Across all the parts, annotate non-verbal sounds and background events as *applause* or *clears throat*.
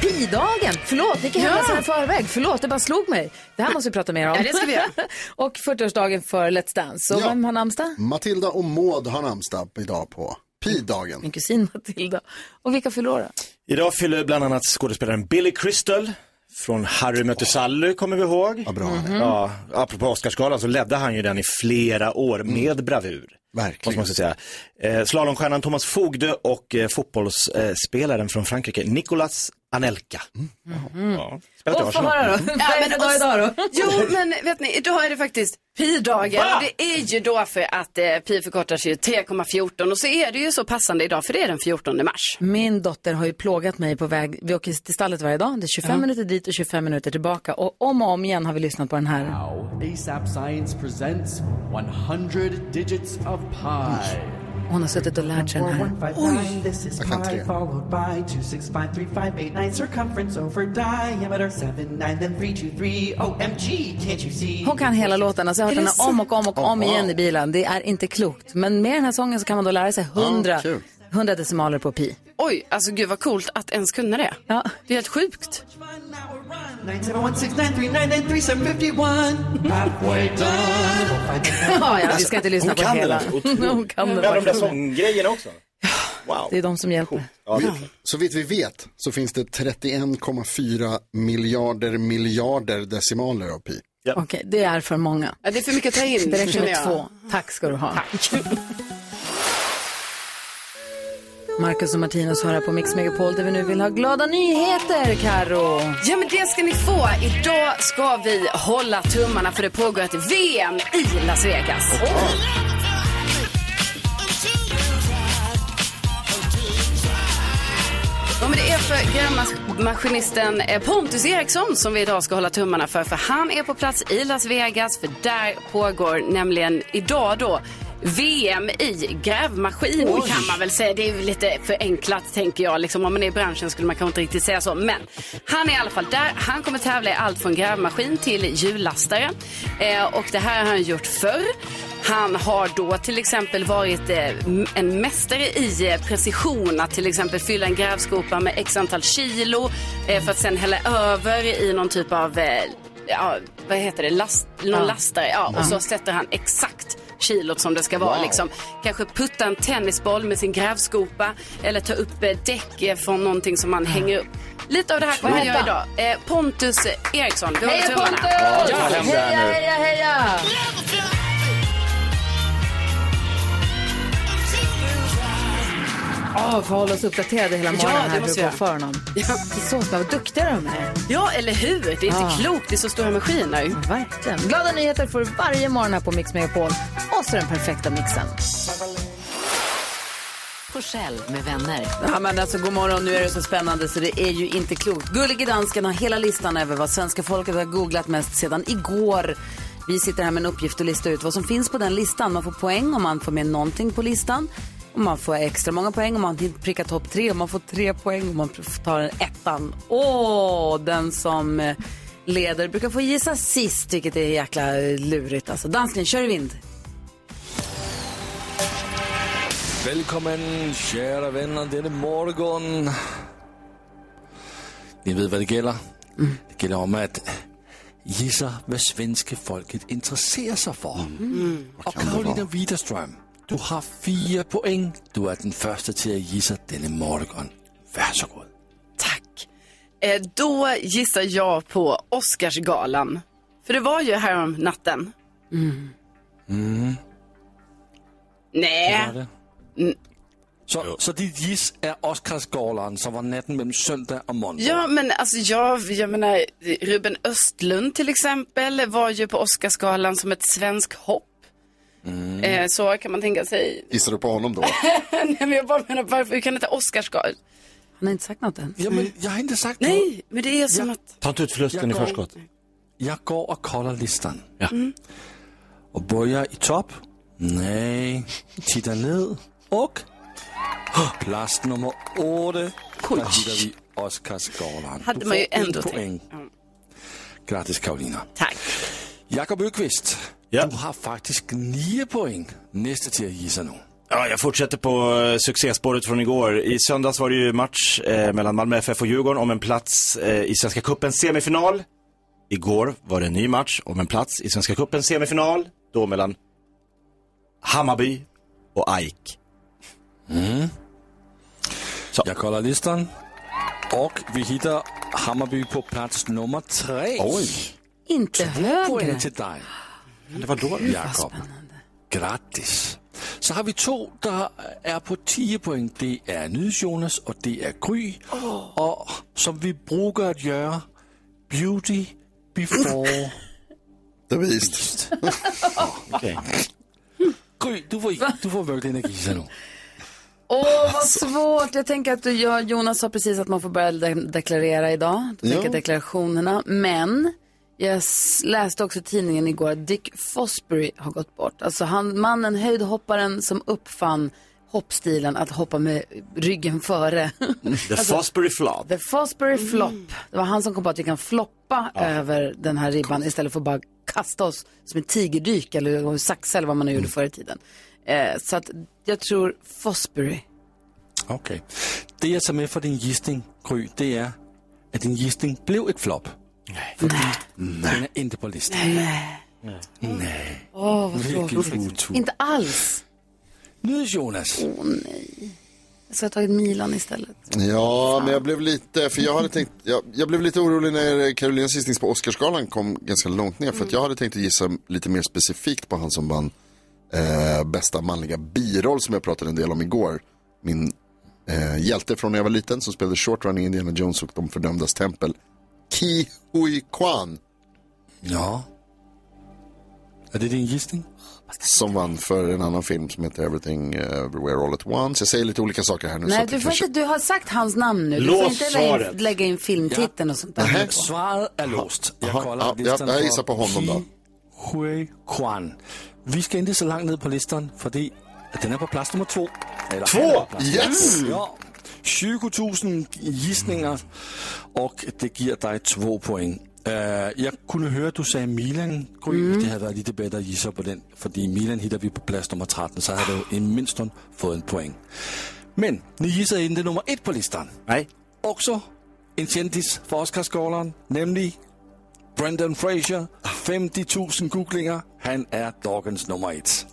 Pi-dagen. Förlåt, ni kan Ja. händelserna i förväg. Förlåt, det bara slog mig. Det här måste vi prata mer om. Ja, det ska vi göra. *laughs* och 40-årsdagen för Let's Dance. Så Ja. vem har namnsdag? Matilda och Maud har namnsdag idag på Pi-dagen. Min kusin Matilda. Och vilka förlorar? Idag fyller bland annat skådespelaren Billy Crystal från Harry mötte Sally, kommer vi ihåg. Vad bra. Ja, apropå Oscarsgalan så ledde han ju den i flera år med bravur. Måste Verkligen. man säga. Eh, slalomstjärnan Thomas Fogde och eh, fotbollsspelaren från Frankrike, Nicolas Anelka. Ja. Spelat i Och få Arsenal. höra då. Det för *laughs* dag idag då? *laughs* Jo, men vet ni, idag är det faktiskt pi-dagen. Och det är ju då för att eh, pi förkortas till 3,14 och så är det ju så passande idag för det är den 14 mars. Min dotter har ju plågat mig på väg, vi åker till stallet varje dag, det är 25 minuter dit och 25 minuter tillbaka och om och om igen har vi lyssnat på den här. ASAP Science presents 100 digits of pi. Hon har suttit och lärt sig den här. Is Jag kan tre. pi followed by 2653589 circumference over diameter 79 then 323 OMG can't you see? Hon kan hela låten, alltså jag har hört den om och om och om igen i bilen. Det är inte klokt. Men med den här sången så kan man då lära sig 100, Ja, kul. 100 decimaler på pi. Oj, alltså gud vad coolt att ens kunna det. Ja. Det är helt sjukt. 971693351 halfway done. Ja, ja, vi ska inte lyssna Hon på kan den hela. alltså otroligt. Hon kan den Men de där sånggrejerna också. Wow. Det är de som hjälper. Ja, det är Så vitt vi vet så finns det 31,4 miljarder miljarder decimaler av pi. Okej, det är för många. Ja, det är för mycket att ta in. Det räcker känner med jag. två. Tack ska du ha. Marcus och Martinus hör här på Mix Megapol där vi nu vill ha glada nyheter, Karo. Ja, men det ska ni få. Idag ska vi hålla tummarna för det pågår ett VM i Las Vegas. Ja, men det är för grävmaskinisten eh, Pontus Eriksson som vi idag ska hålla tummarna för. För han är på plats i Las Vegas. För där pågår nämligen idag då VM i grävmaskin kan man väl säga. Det är ju lite förenklat tänker jag. Liksom, om man är i branschen skulle man kanske inte riktigt säga så. Men han är i alla fall där. Han kommer tävla i allt från grävmaskin till hjullastare. Eh, och det här har han gjort förr. Han har då till exempel varit eh, en mästare i eh, precision. Att till exempel fylla en grävskopa med x antal kilo eh, för att sen hälla över i någon typ av, ja, vad heter det, Last, någon lastare. Ja, och så sätter han exakt kilot som det ska vara. Liksom. Kanske putta en tennisboll med sin grävskopa eller ta upp eh, däck eh, från någonting som man hänger upp. Lite av det här kommer Vad jag göra idag. Eh, Pontus Eriksson, vi håller Heja tummarna. Pontus! Ja, heja, nu. heja, heja! Åh, får hålla oss uppdaterade hela morgonen det här måste för att jag. gå för honom. Det är så vad duktiga de är. Ja, eller hur? Det är inte Ja. klokt, det är så stora maskiner. Verkligen. Glada nyheter får du varje morgon här på Mix Megapol. Och så den perfekta mixen. Forssell med vänner. Ja, men alltså, god morgon, nu är det så spännande så det är ju inte klokt. Gullige dansken har hela listan över vad svenska folket har googlat mest sedan igår. Vi sitter här med en uppgift och listar ut vad som finns på den listan. Man får poäng om man får med någonting på listan. Och man får extra många poäng om man inte prickar topp tre. Och man får tre poäng om man tar en ettan. Åh, den som eh, leder brukar få gissa sist, vilket är jäkla lurigt. Alltså, dansken, kör i vind. Välkommen kära vänner denna morgon. Ni vet vad det gäller. Det gäller om att gissa vad svenska folket intresserar sig för. Och kan det Karolina? Widerström, du har fyra poäng. Du är den första till att gissa denna morgon. Varsågod. Tack. Eh, då gissar jag på Oscarsgalan. För det var ju härom natten. Nej. Var det? Så, så ditt giss är Oscarsgalan som var natten mellan söndag och måndag? Ja, men alltså jag, jag menar, Ruben Östlund till exempel var ju på Oscarsgalan som ett svensk hopp. Eh, så kan man tänka sig. Gissar du på honom då? *laughs* Nej, men jag bara menar, varför hur kan det heta Oscarsgalan? Han har inte sagt något än. Ja, men jag har inte sagt Nej, men det är som Ja. att... Ta inte ut förlusten i Jag går- förskott. Jag går och kollar listan. Ja. Och börjar i topp. Nej, tittar ned och plats nummer åtta. Där hittar vi Oscarsgalan. Hade Du man ju ändå poäng. Grattis Karolina. Tack. Jakob Öqvist, Ja. du har faktiskt nio poäng. Nästa till att gissa nu. Ja, jag fortsätter på eh, succéspåret från igår. I söndags var det ju match eh, mellan Malmö FF och Djurgården om en plats eh, i Svenska Cupens semifinal. Igår var det en ny match om en plats i Svenska Cupens semifinal. Då mellan Hammarby och AIK. Jag kollar listan. Och vi hittar Hammarby på plats nummer tre. Oj, Inte högre. Poäng till dig. Det var dåligt. Jakob. Grattis. Så har vi två där är på 10 poäng. Det är NyhetsJonas och det är Gry. Och som vi brukar att göra, beauty before *laughs* The Beast. *laughs* *laughs* Okej. Gry, du får, du får verkligen inte gissa nu. Åh, vad svårt. Jag tänker att du, jag, Jonas sa precis att man får börja de deklarera idag. Då tänker Ja. deklarationerna. Men jag läste också i tidningen igår att Dick Fosbury har gått bort. Alltså han, mannen, höjdhopparen som uppfann hoppstilen att hoppa med ryggen före. The *laughs* Fosbury Flop. The Fosbury Flop. Det var han som kom på att vi kan floppa över den här ribban istället för att bara kasta oss som ett tigerdyk eller saxa eller vad man nu gjorde förr i tiden. Eh, så att jag tror Fosbury. Okej. Det jag tar med för din gissning, Gry, det är att din gissning blev ett flopp. För den är inte på listan. Nej. Åh, vad tråkigt. Inte alls. NyhetsJonas. Åh nej. Jag skulle ha tagit Milan istället. Ja, men jag blev lite, för jag hade tänkt, jag, jag blev lite orolig när Carolinas gissning på Oscarsgalan kom ganska långt ner. För att jag hade tänkt att gissa lite mer specifikt på han som vann eh, bästa manliga biroll som jag pratade en del om igår. Min eh, hjälte från när jag var liten som spelade Short Run i Indiana Jones och de fördömdas tempel. Ki Hui Kwan Ja. Är det din gissning? som vann för en annan film som heter Everything eh, Everywhere All At Once. Jag säger lite olika saker här nu. Nej, du får inte, du har sagt hans namn nu. Du Lås får inte lägga in, lägga in filmtiteln och sånt där. Svaret är låst. Jag kollar ja, listan jag- gissar på honom då. Hui Kwan. Vi ska inte så långt ned på listan, för det, den är på plats nummer två. Eller, Två? Yes! två. Ja. 20 000 gissningar och det ger dig två poäng. Uh, jag kunde höra att du sa Milan, Gry. Det hade varit lite bättre att gissa på den, för Milan hittar vi på plats nummer 13, så hade du åtminstone fått en poäng. Men ni gissade inte nummer ett på listan. Nej. Också en kändis för Oscarsgalan, nämligen Brendan Fraser. 50 000 googlingar. Han är dagens nummer ett.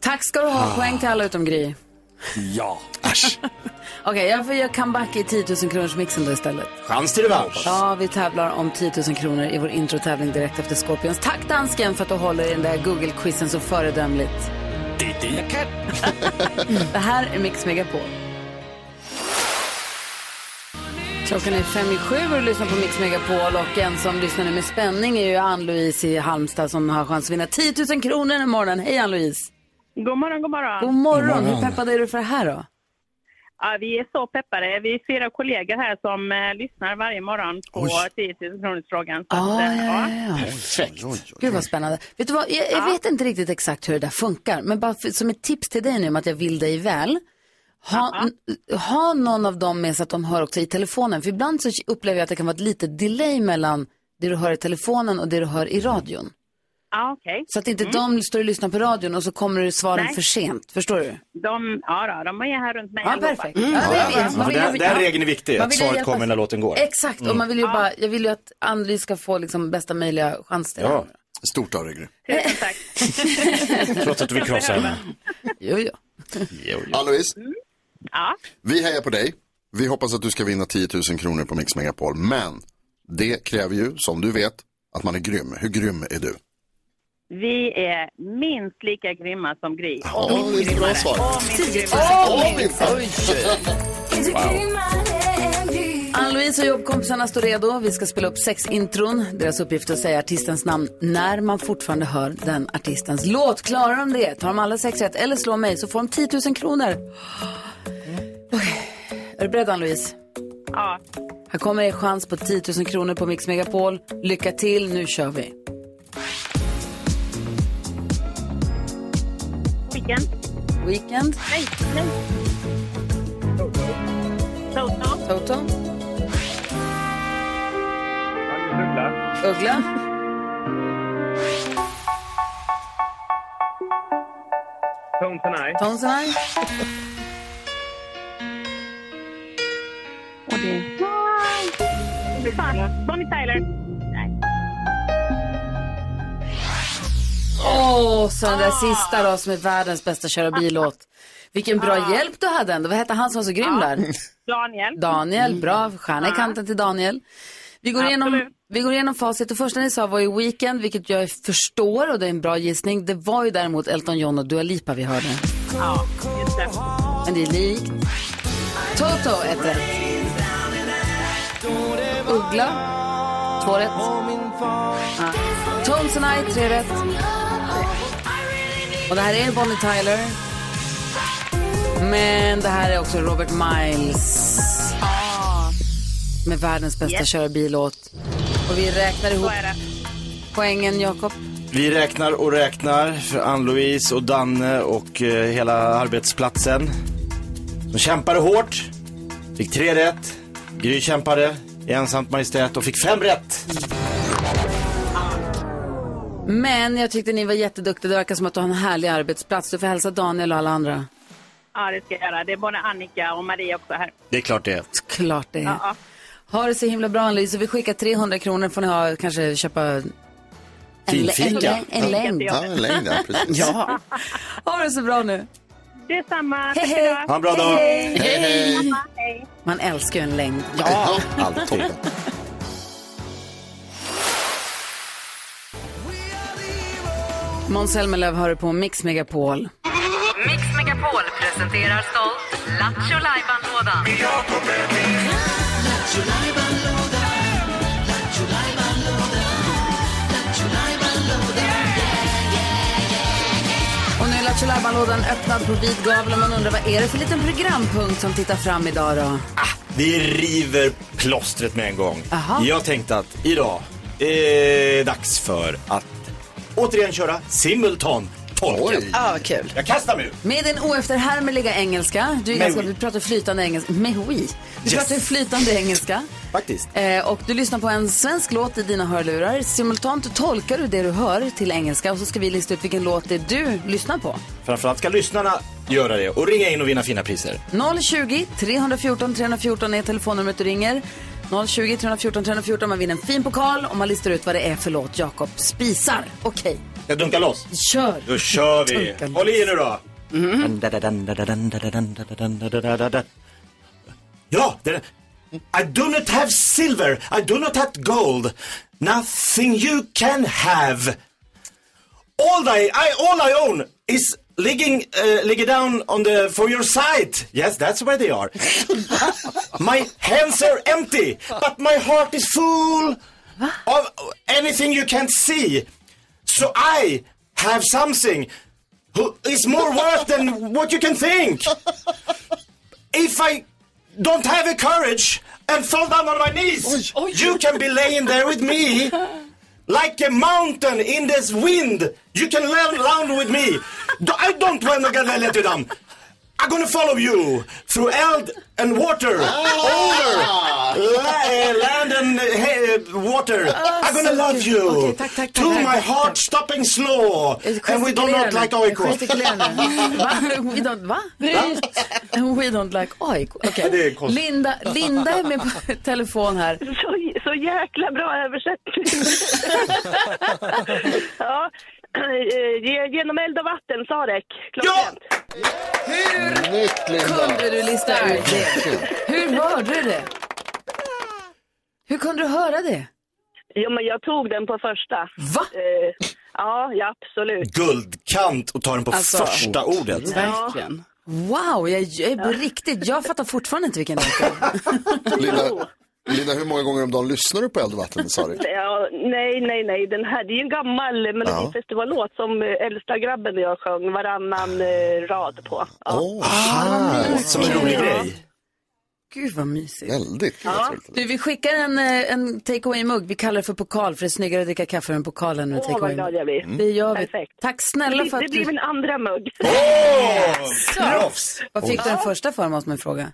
Tack ska du ha. Poäng till alla utom Gry. Ja. *laughs* Okej, jag får göra comeback i 10 000 kronors mixen då istället. Chans till revansch. Ja, vi tävlar om 10 000 kronor i vår introtävling direkt efter Scorpions. Tack dansken för att du håller i den där Google-quizen så föredömligt. Det är det jag kan. *laughs* Det här är Mix Megapol. Klockan är fem i sju och du lyssnar på Mix Megapol och en som lyssnar nu med spänning är ju Ann-Louise i Halmstad som har chans att vinna 10 000 kronor morgonen. Hej Ann-Louise! God morgon, god morgon. God morgon! God morgon. Hur peppad är du för det här då? Ja, vi är så peppade. Vi är fyra kollegor här som eh, lyssnar varje morgon på Oj. 10 000 kronorsfrågan. Så Ah, att, ja, eh, ja, ja. Perfekt. Gud vad spännande. Vet du vad, jag, jag vet inte riktigt exakt hur det där funkar, men bara för, som ett tips till dig nu om att jag vill dig väl. Ha, n- ha någon av dem med så att de hör också i telefonen, för ibland så upplever jag att det kan vara ett litet delay mellan det du hör i telefonen och det du hör i radion. Ja, okej. Så att inte de står och lyssnar på radion och så kommer det svaren Nej. för sent, förstår du? De, ja, då, de är här runt mig Ja, perfekt. Ja, det är det. Man Ja, vill ju- den, den ja. regeln är viktig, att svaret kommer när låten går. Exakt, och man vill ju bara, jag vill ju att Anneli ska få liksom bästa möjliga chans till det. Ja, Stort av dig, Gry. Tusen tack. *laughs* trots att du vill krossa henne. *laughs* Jo, jo. Jo, jo. Alois, Ja, vi hejar på dig. Vi hoppas att du ska vinna 10 000 kronor på Mix Megapol. Men det kräver ju, som du vet, att man är grym. Hur grym är du? Vi är minst lika grymma som Gry. Ja, det är ett bra svar. Och minst grymma. Åh, min fan. Ann-Louise och jobbkompisarna står redo. Vi ska spela upp sex intron. Deras uppgift är att säga artistens namn när man fortfarande hör den artistens låt. Klarar de det, tar de alla sex rätt eller slår mig så får de 10 000 kronor. Okej. Är du beredd Ann-Louise? Ja. Här kommer er chans på 10 000 kronor på Mix Megapol. Lycka till, nu kör vi. Weekend. Weekend. Nej, nej. Toto. Toto. Uggla. Tones and I. Tones and I. Och det... Bonnie Tyler. Åh, så den där sista då som är världens bästa köra bil-låt. Vilken bra Ja. hjälp du hade ändå. Vad hette han som var så grym där? Daniel. Daniel, bra. Stjärna i kanten till Daniel. Vi går, igenom, vi går igenom facit. Det första ni sa var ju Weekend, vilket jag förstår och det är en bra gissning. Det var ju däremot Elton John och Dua Lipa vi hörde. Ja, just det. Men det är likt. Toto, ett rätt. Uggla, två rätt. Ja. I, tre rätt. Och det här är Bonnie Tyler. Men det här är också Robert Miles. Med världens bästa Yes. köra bil-låt. Och vi räknar ihop poängen, Jakob. Vi räknar och räknar för Ann-Louise och Danne och eh, hela arbetsplatsen. De kämpade hårt, fick tre rätt. Gry kämpade i ensamt majestät och fick fem rätt. Men jag tyckte ni var jätteduktiga. Det verkar som att du har en härlig arbetsplats. Du får hälsa Daniel och alla andra. Ja, det ska jag göra. Det är både Annika och Maria också här. Det är klart det är. Klart det är. Ja, ja. Ha det så himla bra Annelise. Vi skickar 300 kronor får ni ha, kanske köpa en, Finfika. en, en längd. Ja, en längd, ja, precis. *laughs* Ja. Ha det så bra nu. Detsamma. Hej, hej. Ha en bra dag. Hej, Hej, hej. Hej. Man älskar ju en längd. Ja, allt Måns Zelmerlöw hör på Mix Megapol. Mix Megapol presenterar stolt Lattjo Lajban-lådan. Och nu är Lattjo Lajban-lådan öppnad på vid gavel och man undrar vad är det för liten programpunkt som tittar fram idag då? Vi river plåstret med en gång. Aha. Jag tänkte att idag är dags för att återigen köra simultan. Ja, vad kul. Jag kastar mig ut. Med din oefterhärmliga engelska, du, är ganska, du pratar flytande engelska, oui. Du Yes. pratar flytande engelska. Faktiskt. Eh, och du lyssnar på en svensk låt i dina hörlurar. Simultant tolkar du det du hör till engelska och så ska vi lista ut vilken låt det är du lyssnar på. Framförallt ska lyssnarna göra det och ringa in och vinna fina priser. 020 314 314 är telefonnumret du ringer. 020 314 314, man vinner en fin pokal och man listar ut vad det är för låt Jakob spisar. Okej, Jag dunkar loss. kör! Då kör vi. Håll i nu då. Ja, det I do not have silver, I do not have gold. Nothing you can have. All I, I all I own is ligging, uh, ligging down on the for your side. Yes, that's where they are. *laughs* my hands are empty, but my heart is full of anything you can't see. So I have something who is more worth than what you can think. If I don't have the courage and fall down on my knees, you can be laying there with me. *laughs* Like a mountain in this wind, you can land, land with me. I don't want to let you down. I'm gonna follow you through eld and water, over la- eh, land and eh, water. I'm gonna love you tack, tack, to tack, my heart, stopping slow, and we do not like AIK. *laughs* We don't, va? We don't like AIK. Linda, Linda är med på *laughs* telefon här. Så, så jäkla bra översättning. *laughs* ja, eh, ge- genom eld och vatten, Sarek. Klockrent. Nytt, Linda. Kunde du lista ut det? Hur hörde du det? Hur kunde du höra det? Jo, men jag tog den på första. Va? Eh, ja, ja, absolut. Guldkant och tar den på Alltså, första ordet. Verkligen. Wow, jag, jag är på riktigt, jag fattar fortfarande inte vilken det är. *laughs* Linda, Linda, hur många gånger om dagen lyssnar du på Eld och vatten, du? *laughs* Ja, nej, nej, nej. Den här, det är ju en gammal Melodifestivallåt som äldsta grabben och jag sjöng varannan eh, rad på. Ja. Åh, härligt. Som en rolig grej. Gud vad mysigt. Väldigt kul att Du, vi skickar en, eh, en take away-mugg. Vi kallar det för pokal för det är snyggare att dricka kaffe ur en pokal än en Åh, take vad away glad jag blir. Det gör vi. Perfekt. Tack snälla för att Det blir du... min andra mugg. Proffs! Vad fick du den första för måste man fråga?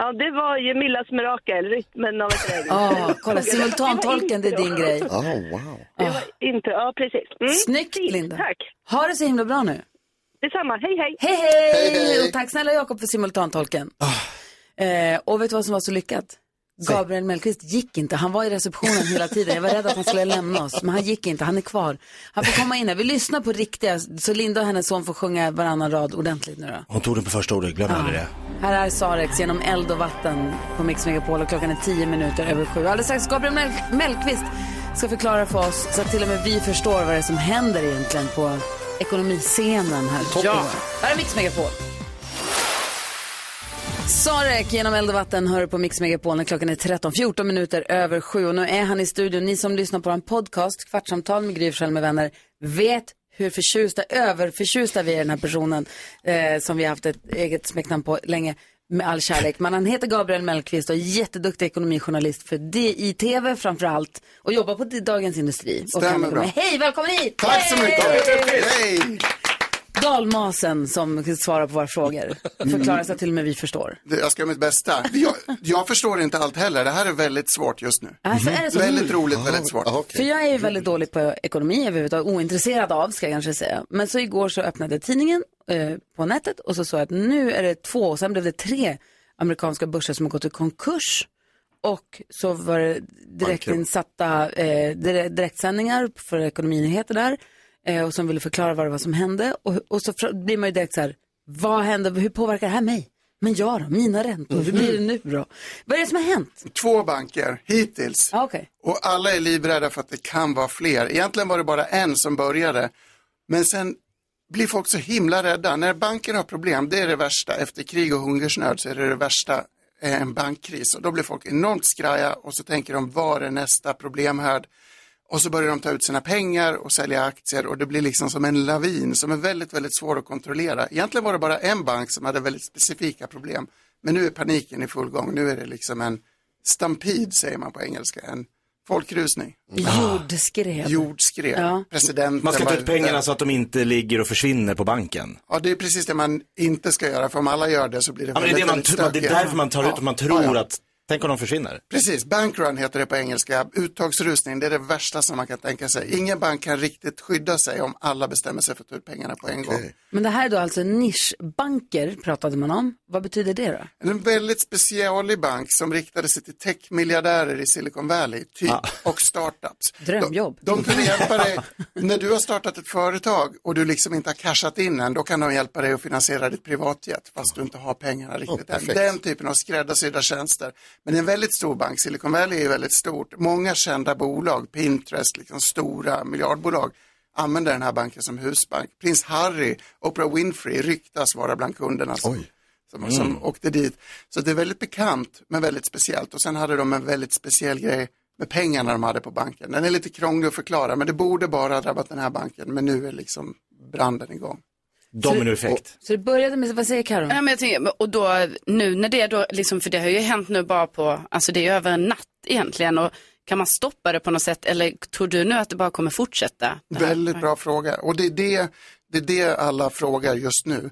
Ja, det var ju Millas mirakel, rytmen av ett regn. Ja, kolla simultantolken, det är din grej. Oh, wow. Det var inte, ja precis. Mm. Snyggt Linda. Tack. Ha det så himla bra nu. Detsamma, hej hej. Hej hej! Hej, hej. Och tack snälla Jakob för simultantolken. Eh, och vet du vad som var så lyckat? Gabriel Mellqvist gick inte. Han var i receptionen hela tiden. Jag var rädd att han skulle lämna oss. Men han gick inte. Han är kvar. Han får komma in här. Vi lyssnar på riktiga. Så Linda och hennes son får sjunga varannan rad ordentligt nu då. Hon tog den på första ordet, glöm aldrig det. Här är Sarex genom eld och vatten på Mix Megapol och klockan är tio minuter över sju. Alldeles strax Gabriel Mell- Mellqvist ska förklara för oss så att till och med vi förstår vad det är som händer egentligen på ekonomiscenen här. Ja. Här är Mix Megapol. Sarek genom eld och vatten hör på Mix Megapol när klockan är 13-14 minuter över sju. Och nu är han i studion. Ni som lyssnar på en podcast, Kvartsamtal med Gry med vänner, vet hur förtjusta, överförtjusta vi är i den här personen eh, som vi har haft ett eget smeknamn på länge med all kärlek. Men han heter Gabriel Mellqvist och är jätteduktig ekonomijournalist för DI-TV framför allt och jobbar på Dagens Industri. Och Stämmer bra. Hej, välkommen hit! Tack så mycket. Hej! Dalmasen som svarar på våra frågor. Förklarar så att till och med vi förstår. Jag ska göra mitt bästa. Jag, jag förstår inte allt heller. Det här är väldigt svårt just nu. Alltså, är det så? Väldigt roligt, väldigt svårt. För jag är ju väldigt dålig på ekonomi, överhuvudtaget ointresserad av ska jag kanske säga. Men så igår så öppnade tidningen eh, på nätet och så såg jag att nu är det två och sen blev det tre amerikanska börser som har gått i konkurs. Och så var det direktinsatta eh, dire- direktsändningar för ekonominyheter där. Eh, och som ville förklara vad det var som hände. Och, och så blir man ju direkt så här, vad händer, hur påverkar det här mig? Men jag då, mina räntor, hur blir det nu då? Vad är det som har hänt? Två banker hittills. Ah, okay. Och alla är livrädda för att det kan vara fler. Egentligen var det bara en som började. Men sen blir folk så himla rädda. När banker har problem, det är det värsta. Efter krig och hungersnöd så är det det värsta, eh, en bankkris. Och då blir folk enormt skraja och så tänker de, var är nästa problemhärd? Och så börjar de ta ut sina pengar och sälja aktier och det blir liksom som en lavin som är väldigt, väldigt svår att kontrollera. Egentligen var det bara en bank som hade väldigt specifika problem. Men nu är paniken i full gång. Nu är det liksom en stampid, säger man på engelska. En folkrusning. Jordskred. Jordskred. Ja. Presidenten Man ska ta ut ute. pengarna så att de inte ligger och försvinner på banken. Ja, det är precis det man inte ska göra. För om alla gör det så blir det Ja, men det, är väldigt, det, man, väldigt det är därför man tar ut man tror Ja, ja. att, tänk om de försvinner. Precis, bankrun heter det på engelska. Uttagsrusning, det är det värsta som man kan tänka sig. Ingen bank kan riktigt skydda sig om alla bestämmer sig för att ta ut pengarna på en gång. Men det här är då alltså nischbanker pratade man om. Vad betyder det då? En väldigt specialig bank som riktade sig till techmiljardärer i Silicon Valley, typ, och startups. Drömjobb. De, de kunde hjälpa dig, när du har startat ett företag och du liksom inte har cashat in än, då kan de hjälpa dig att finansiera ditt privatjet fast du inte har pengarna riktigt än. perfekt. Den typen av skräddarsydda tjänster. Men en väldigt stor bank, Silicon Valley är väldigt stort. Många kända bolag, Pinterest, liksom stora miljardbolag, använder den här banken som husbank. Prins Harry, Oprah Winfrey ryktas vara bland kunderna som, som, som Mm. åkte dit. Så det är väldigt bekant, men väldigt speciellt. Och sen hade de en väldigt speciell grej med pengarna de hade på banken. Den är lite krånglig att förklara, men det borde bara ha drabbat den här banken. Men nu är liksom branden igång. Dominoeffekt. Så det började med, vad säger Karo? Ja, men jag tänker, och då nu när det då, liksom, för det har ju hänt nu bara på, alltså det är ju över en natt egentligen och kan man stoppa det på något sätt eller tror du nu att det bara kommer fortsätta? Väldigt bra fråga. Och det är det, det är det alla frågar just nu.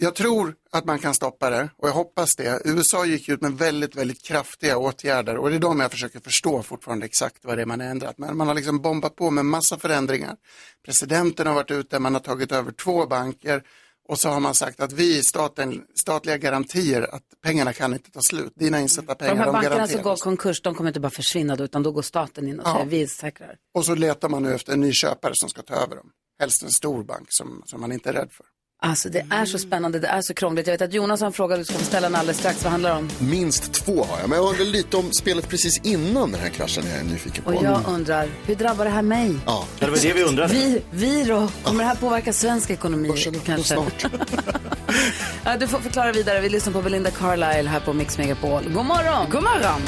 Jag tror att man kan stoppa det och jag hoppas det. USA gick ut med väldigt, väldigt kraftiga åtgärder och det är de jag försöker förstå fortfarande exakt vad det är man har ändrat. Men man har liksom bombat på med massa förändringar. Presidenten har varit ute, man har tagit över två banker och så har man sagt att vi, staten, statliga garantier, att pengarna kan inte ta slut. Dina insatta pengar, de här de bankerna som går konkurs, de kommer inte bara försvinna då, utan då går staten in och Ja. säger vi säkrar. Och så letar man nu efter en ny köpare som ska ta över dem. Helst en stor bank som, som man inte är rädd för. Alltså det är så spännande, det är så krångligt. Jag vet att Jonas har en fråga du ska få ställa den alldeles strax. Vad handlar det om? Minst två har jag, men jag undrar lite om spelet precis innan den här kraschen jag är nyfiken på. Och jag undrar, hur drabbar det här mig? Ja, det var det vi undrade. Vi, vi då? Kommer det här påverka svensk ekonomi? Kanske. *laughs* ja, du får förklara vidare. Vi lyssnar på Belinda Carlisle här på Mix Megapol. God morgon! God morgon!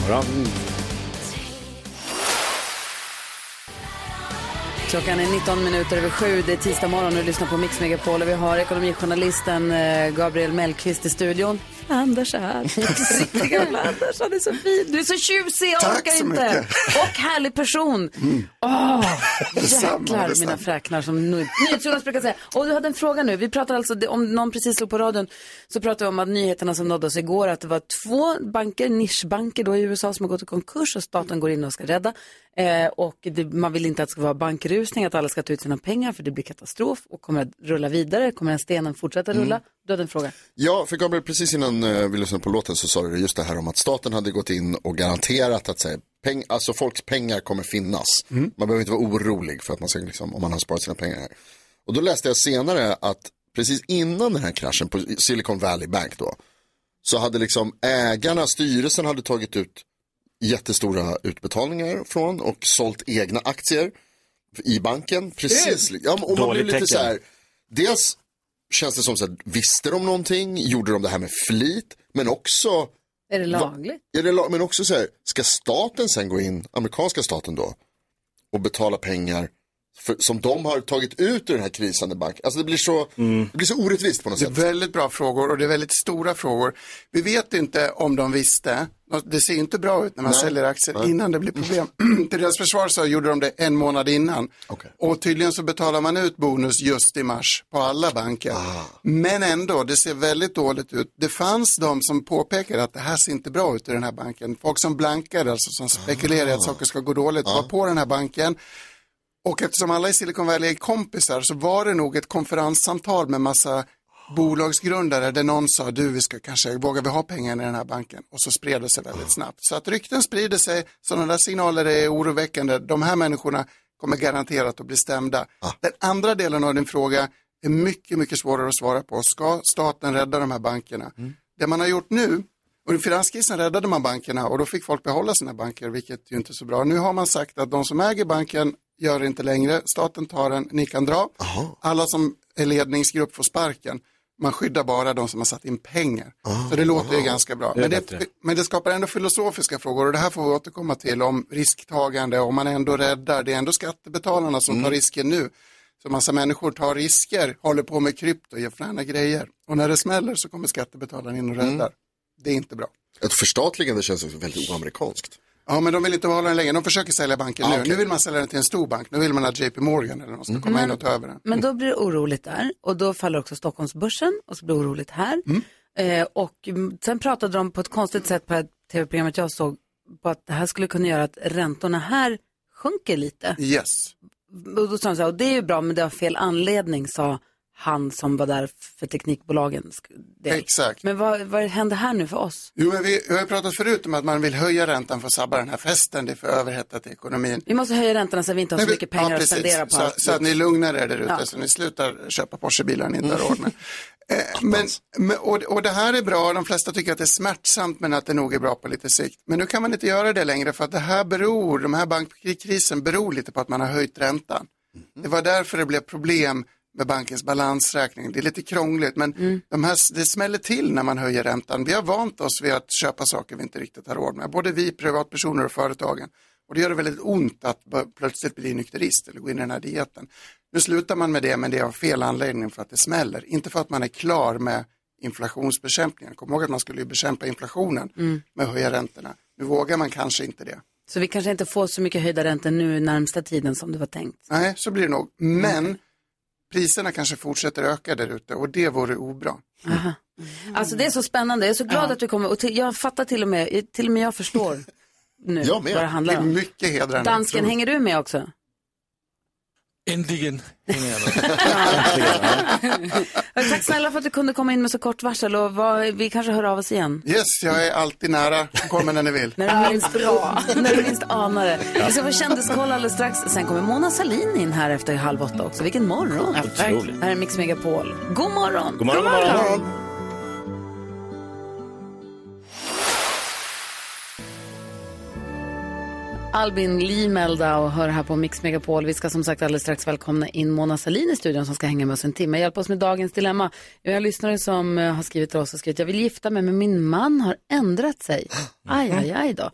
Klockan är 19 minuter över sju. Det är tisdag morgon och du lyssnar på Mix Megapol. Och vi har ekonomijournalisten eh, Gabriel Mellqvist i studion. Anders är. *laughs* Riktiga gamla Anders, han är så fin. Du är så tjusig, jag Tack orkar så inte. mycket. Och härlig person. Åh, *laughs* jäklar mina fräknar som nu- NyhetsJonas brukar säga. Och du hade en fråga nu. Vi pratar alltså, om någon precis slog på radion, så pratade vi om att nyheterna som nådde oss igår, att det var två banker, nischbanker då i USA som har gått i konkurs och staten går in och ska rädda. Eh, och det, man vill inte att det ska vara bankrusning, att alla ska ta ut sina pengar för det blir katastrof och kommer att rulla vidare. Kommer den stenen fortsätta rulla? Mm. Du hade en fråga. Ja, för Gabriel, precis innan eh, vi lyssnade på låten så sa du just det här om att staten hade gått in och garanterat att säga, peng, alltså folks pengar kommer finnas. Man behöver inte vara orolig för att man ska, liksom, om man har sparat sina pengar här. Och då läste jag senare att precis innan den här kraschen på Silicon Valley Bank då, så hade liksom ägarna, styrelsen hade tagit ut jättestora utbetalningar från och sålt egna aktier i banken. Precis, ja, och man blir lite tecken. så här, dels känns det som så här, visste de någonting, gjorde de det här med flit, men också Är det lagligt? är det, la- men också så här, ska staten sen gå in, amerikanska staten då, och betala pengar för, som de har tagit ut ur den här krisande banken. Alltså det blir så, det blir så orättvist på något Det är sätt. väldigt bra frågor och det är väldigt stora frågor. Vi vet inte om de visste. Det ser inte bra ut när man Nej. säljer aktier Nej. innan det blir problem. Till *clears throat* deras försvar så gjorde de det en månad innan. Och tydligen så betalar man ut bonus just i mars på alla banker. Men ändå, det ser väldigt dåligt ut. Det fanns de som påpekade att det här ser inte bra ut i den här banken. Folk som blankade, alltså som spekulerar i att saker ska gå dåligt, var på den här banken. Och eftersom alla i Silicon Valley är kompisar så var det nog ett konferenssamtal med massa bolagsgrundare där någon sa du vi ska kanske, vågar vi ha pengarna i den här banken? Och så spred det sig väldigt snabbt. Så att rykten sprider sig, sådana där signaler är oroväckande. De här människorna kommer garanterat att bli stämda. Den andra delen av din fråga är mycket, mycket svårare att svara på. Ska staten rädda de här bankerna? Det man har gjort nu, i finanskrisen räddade man bankerna och då fick folk behålla sina banker, vilket ju inte är så bra. Nu har man sagt att de som äger banken gör det inte längre. Staten tar den, ni kan dra. Alla som är ledningsgrupp får sparken. Man skyddar bara de som har satt in pengar. Så det låter ju ganska bra. Det Men det, men det skapar ändå filosofiska frågor och det här får vi återkomma till om risktagande, om man ändå räddar. Det är ändå skattebetalarna som tar risken nu. Så massa människor tar risker, håller på med krypto, gör fräna grejer. Och när det smäller så kommer skattebetalarna in och räddar. Det är inte bra. Ett förstatligande känns väldigt oamerikanskt. Ja, men de vill inte behålla den längre. De försöker sälja banken Ah, nu. okej. Nu vill man sälja den till en stor bank. Nu vill man att JP Morgan eller någon ska komma in och ta över den. Men då blir det oroligt där och då faller också Stockholmsbörsen och så blir det oroligt här. Eh, och mm, sen pratade de på ett konstigt sätt på ett tv-programmet jag såg på att det här skulle kunna göra att räntorna här sjunker lite. Yes. Och då sa de så här, och det är ju bra men det har fel anledning sa han som var där för teknikbolagen. Det. Exakt. Men vad, vad händer här nu för oss? Jo, men vi, vi har pratat förut om att man vill höja räntan för att sabba den här festen. Det är för överhettat i ekonomin. Vi måste höja räntorna så att vi inte har så Nej, mycket ja, pengar att precis. spendera på så, allt. så att ni lugnar er där ute, Ja. så ni slutar köpa Porschebilar ni inte har råd med. *laughs* Eh, men, men, och, och det här är bra, de flesta tycker att det är smärtsamt men att det nog är bra på lite sikt. Men nu kan man inte göra det längre för att det här beror, de här bankkrisen beror lite på att man har höjt räntan. Det var därför det blev problem med bankens balansräkning. Det är lite krångligt men de här, det smäller till när man höjer räntan. Vi har vant oss vid att köpa saker vi inte riktigt har råd med. Både vi privatpersoner och företagen. Och det gör det väldigt ont att plötsligt bli nykterist eller gå in i den här dieten. Nu slutar man med det men det är av fel anledning för att det smäller. Inte för att man är klar med inflationsbekämpningen. Kom ihåg att man skulle bekämpa inflationen Mm. med att höja räntorna. Nu vågar man kanske inte det. Så vi kanske inte får så mycket höjda räntor nu närmsta tiden som det var tänkt. Nej, så blir det nog. Men priserna kanske fortsätter öka där ute och det vore obra. Aha. Alltså det är så spännande. Jag är så glad att du kommer. Och till, jag fattar till och med, till och med jag förstår nu Jag med. vad det handlar Det är om. mycket hedrande. Dansken, hänger du med också? Äntligen hänger jag med. Tack snälla för att du kunde komma in med så kort varsel och vad, vi kanske hör av oss igen. Yes, jag är alltid nära. Kommer när ni vill. När du minst, *laughs* när du minst anar det. Vi ska få kändiskoll alldeles strax. Sen kommer Mona Salin in här efter halv åtta också. Vilken morgon. Otroligt. Här är Mix Megapol. God morgon. God morgon, god morgon. Albin Limelda och hör här på Mix Megapol. Vi ska som sagt alldeles strax välkomna in Mona Salin i studion som ska hänga med oss en timme. Hjälpa oss med dagens dilemma. Jag har lyssnare som eh, har skrivit till oss och skrivit jag vill gifta mig men min man har ändrat sig. *gasps* Aj, aj, aj då.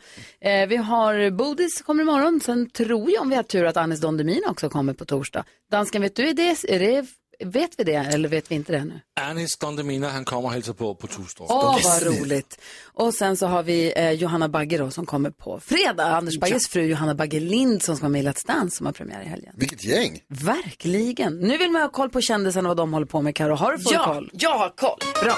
Eh, vi har Bodis kommer imorgon. Sen tror jag om vi har tur att Anis Don Demina också kommer på torsdag. Dansken, vet du, är det, är det Vet vi det eller vet vi inte det nu? Anis Don Demina, han kommer och hälsar på på torsdag. Åh, vad roligt. Och sen så har vi eh, Johanna Bagge då som kommer på fredag. Anders Bagges fru Johanna Bagge Lind som ska vara med i Let's Dance som har premiär i helgen. Vilket gäng. Verkligen. Nu vill man ha koll på kändisarna och vad de håller på med. Karo, har du full ja, koll? jag har koll. Bra.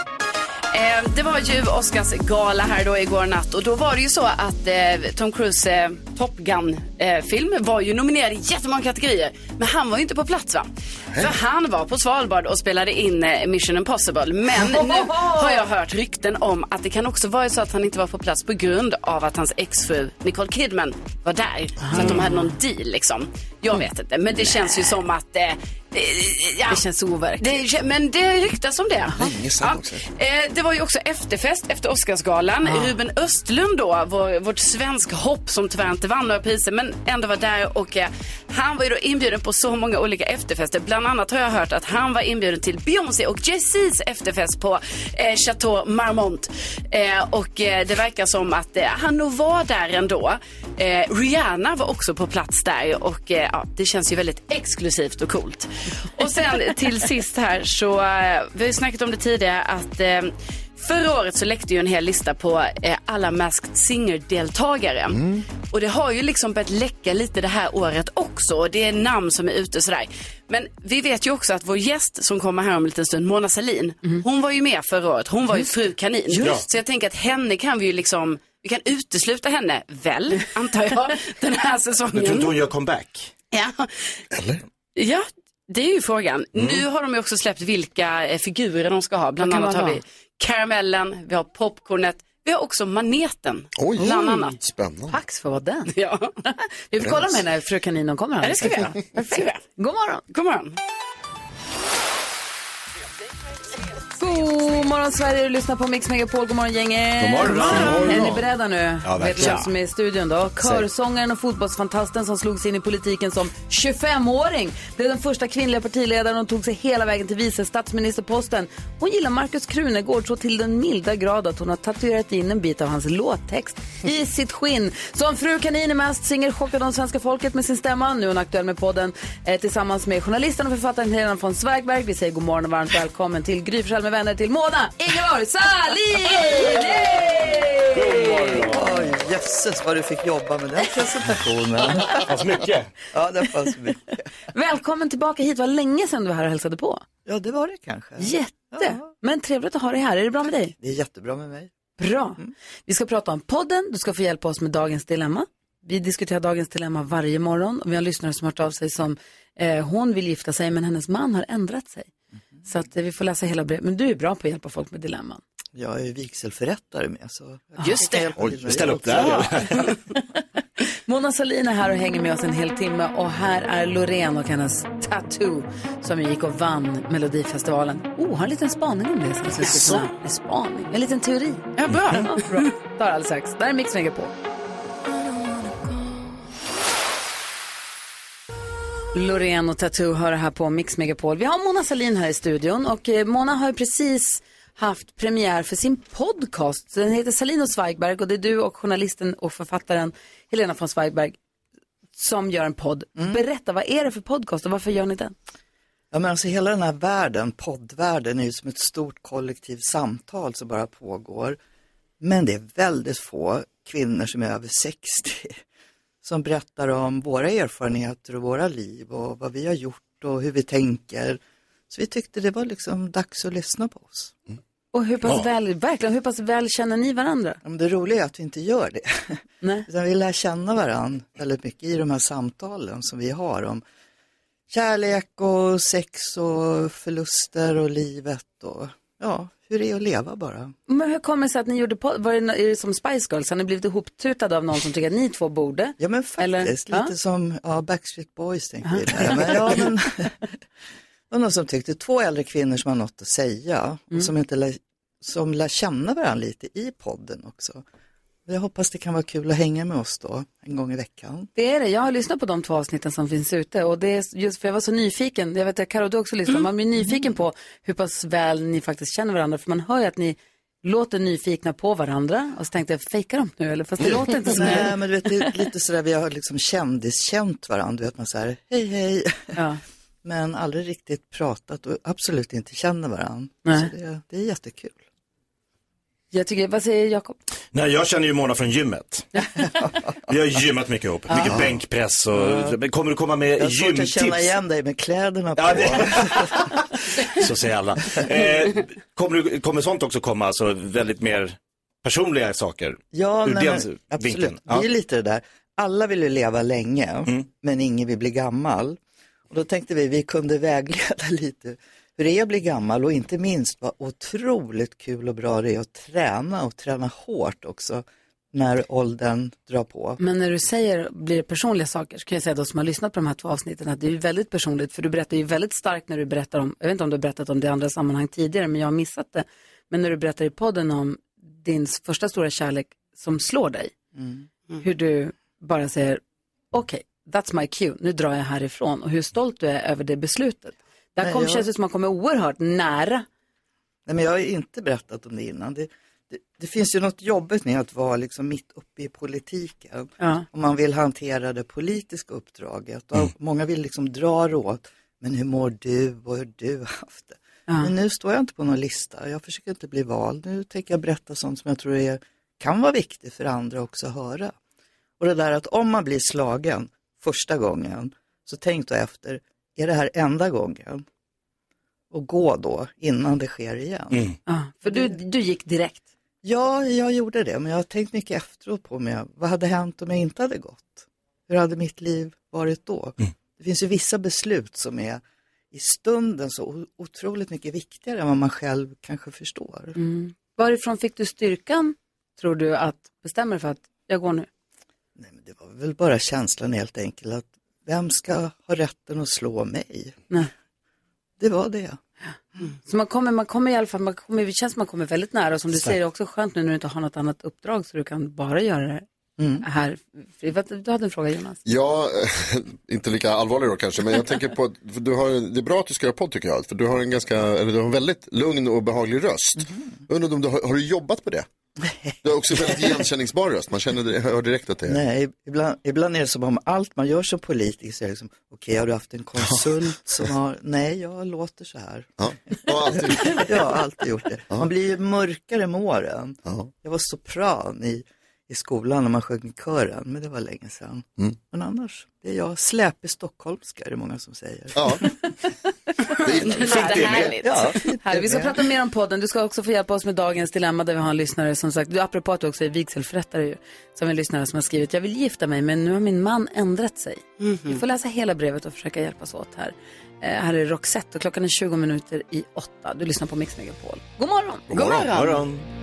Eh, det var ju Oscars gala här då igår natt och då var det ju så att eh, Tom Cruise eh, Top Gun-film var ju nominerad i jättemånga kategorier. Men han var ju inte på plats va? För han var på Svalbard och spelade in eh, Mission Impossible. Men *laughs* nu har jag hört rykten om att det kan också vara så att han inte var på plats på grund av att hans exfru Nicole Kidman var där. Så att de hade någon deal liksom. Jag vet inte, men det känns ju som att eh, ja. Det känns overkligt. Det, men det ryktas om det. Länge sedan också. Eh, det var ju också efterfest efter Oscarsgalan. Ruben Östlund då, vår, vårt svensk hopp som tyvärr inte vann några priser men ändå var där och eh, han var ju då inbjuden på så många olika efterfester. Bland annat har jag hört att han var inbjuden till Beyoncé och Jay-Z's efterfest på eh, Chateau Marmont. Eh, och eh, det verkar som att eh, han nog var där ändå. Eh, Rihanna var också på plats där och eh, ja, det känns ju väldigt exklusivt och coolt. *laughs* Och sen till sist här så, eh, vi har ju snackat om det tidigare att eh, Förra året så läckte ju en hel lista på eh, alla Masked Singer-deltagare. Och det har ju liksom börjat läcka lite det här året också. Och det är namn som är ute sådär. Men vi vet ju också att vår gäst som kommer här om en liten stund, Mona Sahlin, hon var ju med förra året. Hon var ju fru kanin. Just. Så jag tänker att henne kan vi ju liksom, vi kan utesluta henne, väl, antar jag, *laughs* den här Jag tror inte säsongen. hon gör comeback. Ja. Eller? Ja, det är ju frågan. Nu har de ju också släppt vilka eh, figurer de ska ha. Bland annat har ha? vi karamellen, vi har popcornet, vi har också maneten. Oj, Bland annat. spännande. Pax för vad den. Ja, Vi får kolla med när fru Kanin kommer. Ja, det ska vi göra. God morgon. God morgon. God morgon Sverige, du lyssnar på Mix Megapol. God morgon gänget. God morgon. Är ni beredda nu? Ja, Vet ni vem som är i studion då? Körsångaren och fotbollsfantasten som slog sig in i politiken som 25-åring. Blev den första kvinnliga partiledaren och tog sig hela vägen till vice statsministerposten. Hon gillar Markus Krunegård så till den milda grad att hon har tatuerat in en bit av hans låttext i *laughs* sitt skinn. Som fru kanin är mest singer chockade de svenska folket med sin stämma. Nu är hon aktuell med podden eh, tillsammans med journalisten och författaren Helena von Zweigbergk. Vi säger god morgon och varmt välkommen till Gry med vänner till Mona Ingeborg Sahlin! Oj, jösses vad du fick jobba med den presentationen. *laughs* Det fanns mycket. Ja, det fanns mycket. Välkommen tillbaka hit. Vad länge sedan du var här och hälsade på. Ja, det var det kanske. Jätte. Men trevligt att ha dig här. Är det bra med dig? Det är jättebra med mig. Bra. Vi ska prata om podden. Du ska få hjälpa oss med dagens dilemma. Vi diskuterar dagens dilemma varje morgon. Och vi har en lyssnare som har hört av sig som eh, hon vill gifta sig men hennes man har ändrat sig. Så att vi får läsa hela brevet. Men du är bra på att hjälpa folk med dilemman. Jag är vigselförrättare med. Så Just det. Oj, ställ upp där. *laughs* Mona Sahlin är här och hänger med oss en hel timme och här är Loreen och hennes Tattoo som gick och vann Melodifestivalen. Oh, har en liten spaning om det. sen, Så en spaning, en liten teori. Ja, bra. *laughs* Ja, bra. Tar alldeles strax. Där är Mix på. Loreen och Tattoo hör här på Mix Megapol. Vi har Mona Sahlin här i studion och eh, Mona har precis haft premiär för sin podcast. Den heter Salin och Zweigbergk och det är du och journalisten och författaren Helena von Zweigbergk som gör en podd. Berätta, vad är det för podcast och varför gör ni den? Ja, men alltså hela den här världen, poddvärlden, är ju som ett stort kollektivt samtal som bara pågår. Men det är väldigt få kvinnor som är över 60 som berättar om våra erfarenheter och våra liv och vad vi har gjort och hur vi tänker. Så vi tyckte det var liksom dags att lyssna på oss. Och hur pass Ja. väl, verkligen, hur pass väl känner ni varandra? Ja, men det roliga är att vi inte gör det. *laughs* Nej. Utan vi lär känna varandra väldigt mycket i de här samtalen som vi har om kärlek och sex och förluster och livet och ja, hur det är att leva bara. Men hur kommer det sig att ni gjorde podd? Var det, är det som Spice Girls? Har ni blivit ihoptutade av någon som tycker att ni två borde? Ja men faktiskt, lite som ja, Backstreet Boys tänkte vi där. Men, ja, *laughs* men, *laughs* var någon som tyckte, två äldre kvinnor som har något att säga och som, inte lär, som lär känna varandra lite i podden också. Jag hoppas det kan vara kul att hänga med oss då en gång i veckan. Det är det. Jag har lyssnat på de två avsnitten som finns ute och det är just för jag var så nyfiken. Jag vet att Karo du också lyssnat. Man blir nyfiken på hur pass väl ni faktiskt känner varandra. För man hör ju att ni låter nyfikna på varandra. Och så tänkte jag, fejkar de nu eller? Fast det låter inte så. *laughs* Nej, men du vet, det är lite sådär, vi har liksom kändiskänt varandra, vet man säger hej hej. Ja. men aldrig riktigt pratat och absolut inte känner varandra. Nej. Så det, det är jättekul. Jag tycker, vad säger Jakob? Nej, jag känner ju Mona från gymmet. *laughs* Vi har gymmat mycket ihop, mycket Ja. bänkpress och Ja. kommer du komma med Jag har svårt att gymtips? känna igen dig med kläderna på. Ja, *laughs* Så säger alla. Eh, kommer, du, kommer sånt också komma, alltså väldigt mer personliga saker? Ja, nej, den men, absolut. vinkeln. Det är lite det där. Alla vill ju leva länge, Mm. men ingen vill bli gammal. Och då tänkte vi vi kunde vägleda *laughs* lite hur det är att bli gammal och inte minst vad otroligt kul och bra det är att träna och träna hårt också när åldern drar på. Men när du säger, blir det personliga saker, så kan jag säga de som har lyssnat på de här två avsnitten att det är väldigt personligt, för du berättar ju väldigt starkt när du berättar om, jag vet inte om du har berättat om det i andra sammanhang tidigare, men jag har missat det. Men när du berättar i podden om din första stora kärlek som slår dig, Mm. hur du bara säger, okej, that's my cue, nu drar jag härifrån och hur stolt du är över det beslutet. Där Nej, kom, jag- känns det som att man kommer oerhört nära. Nej, men jag har inte berättat om det innan. Det, det, det finns ju något jobbigt med att vara liksom mitt uppe i politiken. Ja. Om man vill hantera det politiska uppdraget. Och Många vill liksom dra åt, men hur mår du och hur du haft det? Ja. Men nu står jag inte på någon lista. Jag försöker inte bli vald. Nu tänker jag berätta sånt som jag tror är, kan vara viktigt för andra också att höra. Och det där att om man blir slagen första gången, så tänk då efter, är det här enda gången? Och gå då innan det sker igen. Ja, för du, du gick direkt. Ja, jag gjorde det, men jag har tänkt mycket efteråt på mig. Vad hade hänt om jag inte hade gått? Hur hade mitt liv varit då? Det finns ju vissa beslut som är i stunden så otroligt mycket viktigare än vad man själv kanske förstår. Mm. Varifrån fick du styrkan, tror du, att bestämma dig för att jag går nu? Det var väl bara känslan helt enkelt att vem ska ha rätten att slå mig? Nej. Det var det. Så man kommer, man kommer i alla fall, man kommer, det känns som man kommer väldigt nära och som du Exakt. säger, det är också skönt nu när du inte har något annat uppdrag så du kan bara göra det Mm. här. Du hade en fråga Jonas. Ja, *laughs* inte lika allvarlig då kanske, men jag tänker på att du har, det är bra att du ska göra podd tycker jag, för du har en ganska, eller du har en väldigt lugn och behaglig röst. Undrar om du har, har du jobbat på det? Du har också väldigt igenkänningsbar röst, man känner, det- hör direkt att det är. Nej, ibland, ibland är det som om allt man gör som politiker så är det liksom, okej har du haft en konsult som har, nej jag låter så här. Ja, och alltid. jag har alltid gjort det. *laughs* Man blir ju mörkare med åren. Jag var sopran i, i skolan när man sjöng i kören, men det var länge sedan. Mm. Men annars, det är jag, släpig stockholmska är det många som säger. Ja. *laughs* Härligt. Ja, Härligt. Vi ska prata mer om podden. Du ska också få hjälpa oss med dagens dilemma där vi har en lyssnare som sagt, du, apropå att du också är vigselförrättare ju, som en lyssnare som har skrivit, jag vill gifta mig men nu har min man ändrat sig. Vi får läsa hela brevet och försöka hjälpas åt här. Eh, här är Roxette och klockan är 20 minuter i åtta. Du lyssnar på Mix Megapol. God morgon! God morgon. God morgon.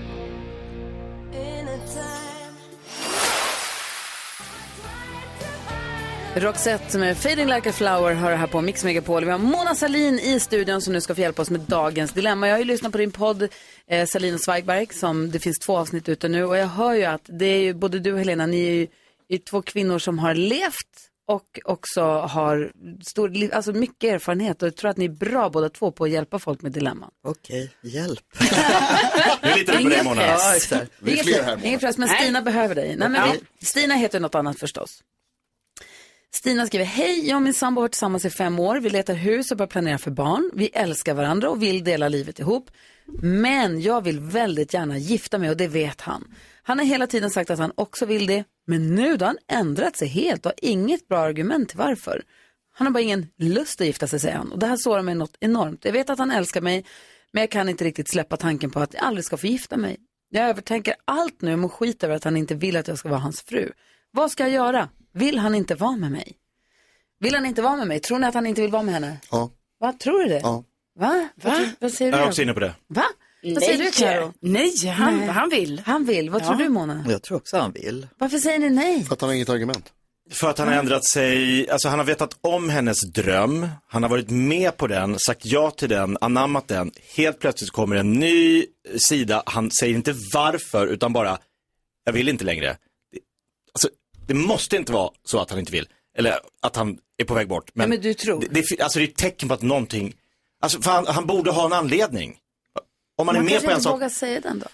Roxette med Fading Like a Flower hör här på Mix Megapol. Vi har Mona Salin i studion som nu ska få hjälpa oss med dagens dilemma. Jag har ju lyssnat på din podd eh, Salin och Zweigbergk som det finns två avsnitt ute nu och jag hör ju att det är ju både du och Helena, ni är ju är två kvinnor som har levt och också har stor, alltså mycket erfarenhet och jag tror att ni är bra båda två på att hjälpa folk med dilemman. Okej, hjälp. Nu litar vi på dig Mona. Ja, exakt. Vi är Inget fler press- här, Mona. Ingen press, men Nej. Stina behöver dig. Nej, men vi, Stina heter något annat förstås. Stina skriver, hej, jag och min sambo har varit tillsammans i fem år. Vi letar hus och börjar planera för barn. Vi älskar varandra och vill dela livet ihop. Men jag vill väldigt gärna gifta mig och det vet han. Han har hela tiden sagt att han också vill det, men nu då har han ändrat sig helt och har inget bra argument till varför. Han har bara ingen lust att gifta sig, säger han. Och det här sårar mig något enormt. Jag vet att han älskar mig, men jag kan inte riktigt släppa tanken på att jag aldrig ska få gifta mig. Jag övertänker allt nu och mår skit över att han inte vill att jag ska vara hans fru. Vad ska jag göra? Vill han inte vara med mig? Vill han inte vara med mig? Tror ni att han inte vill vara med henne? Ja. Vad tror du det? Ja. Va? Va? Vad säger Jag är du? också inne på det. Va? Vad säger du Karo? Nej, han, Nej. han vill. Han vill. Vad tror du Mona? Jag tror också han vill. Varför säger ni nej? För att han har inget argument. För att han har ändrat sig, alltså han har vetat om hennes dröm, han har varit med på den, sagt ja till den, anammat den. Helt plötsligt kommer en ny sida, han säger inte varför utan bara, jag vill inte längre. Alltså, det måste inte vara så att han inte vill, eller att han är på väg bort. Men, men du tror? det, det, alltså det är ett tecken på att någonting, alltså han, han borde ha en anledning. Om man, är med kanske på en inte sak, vågar säga den då.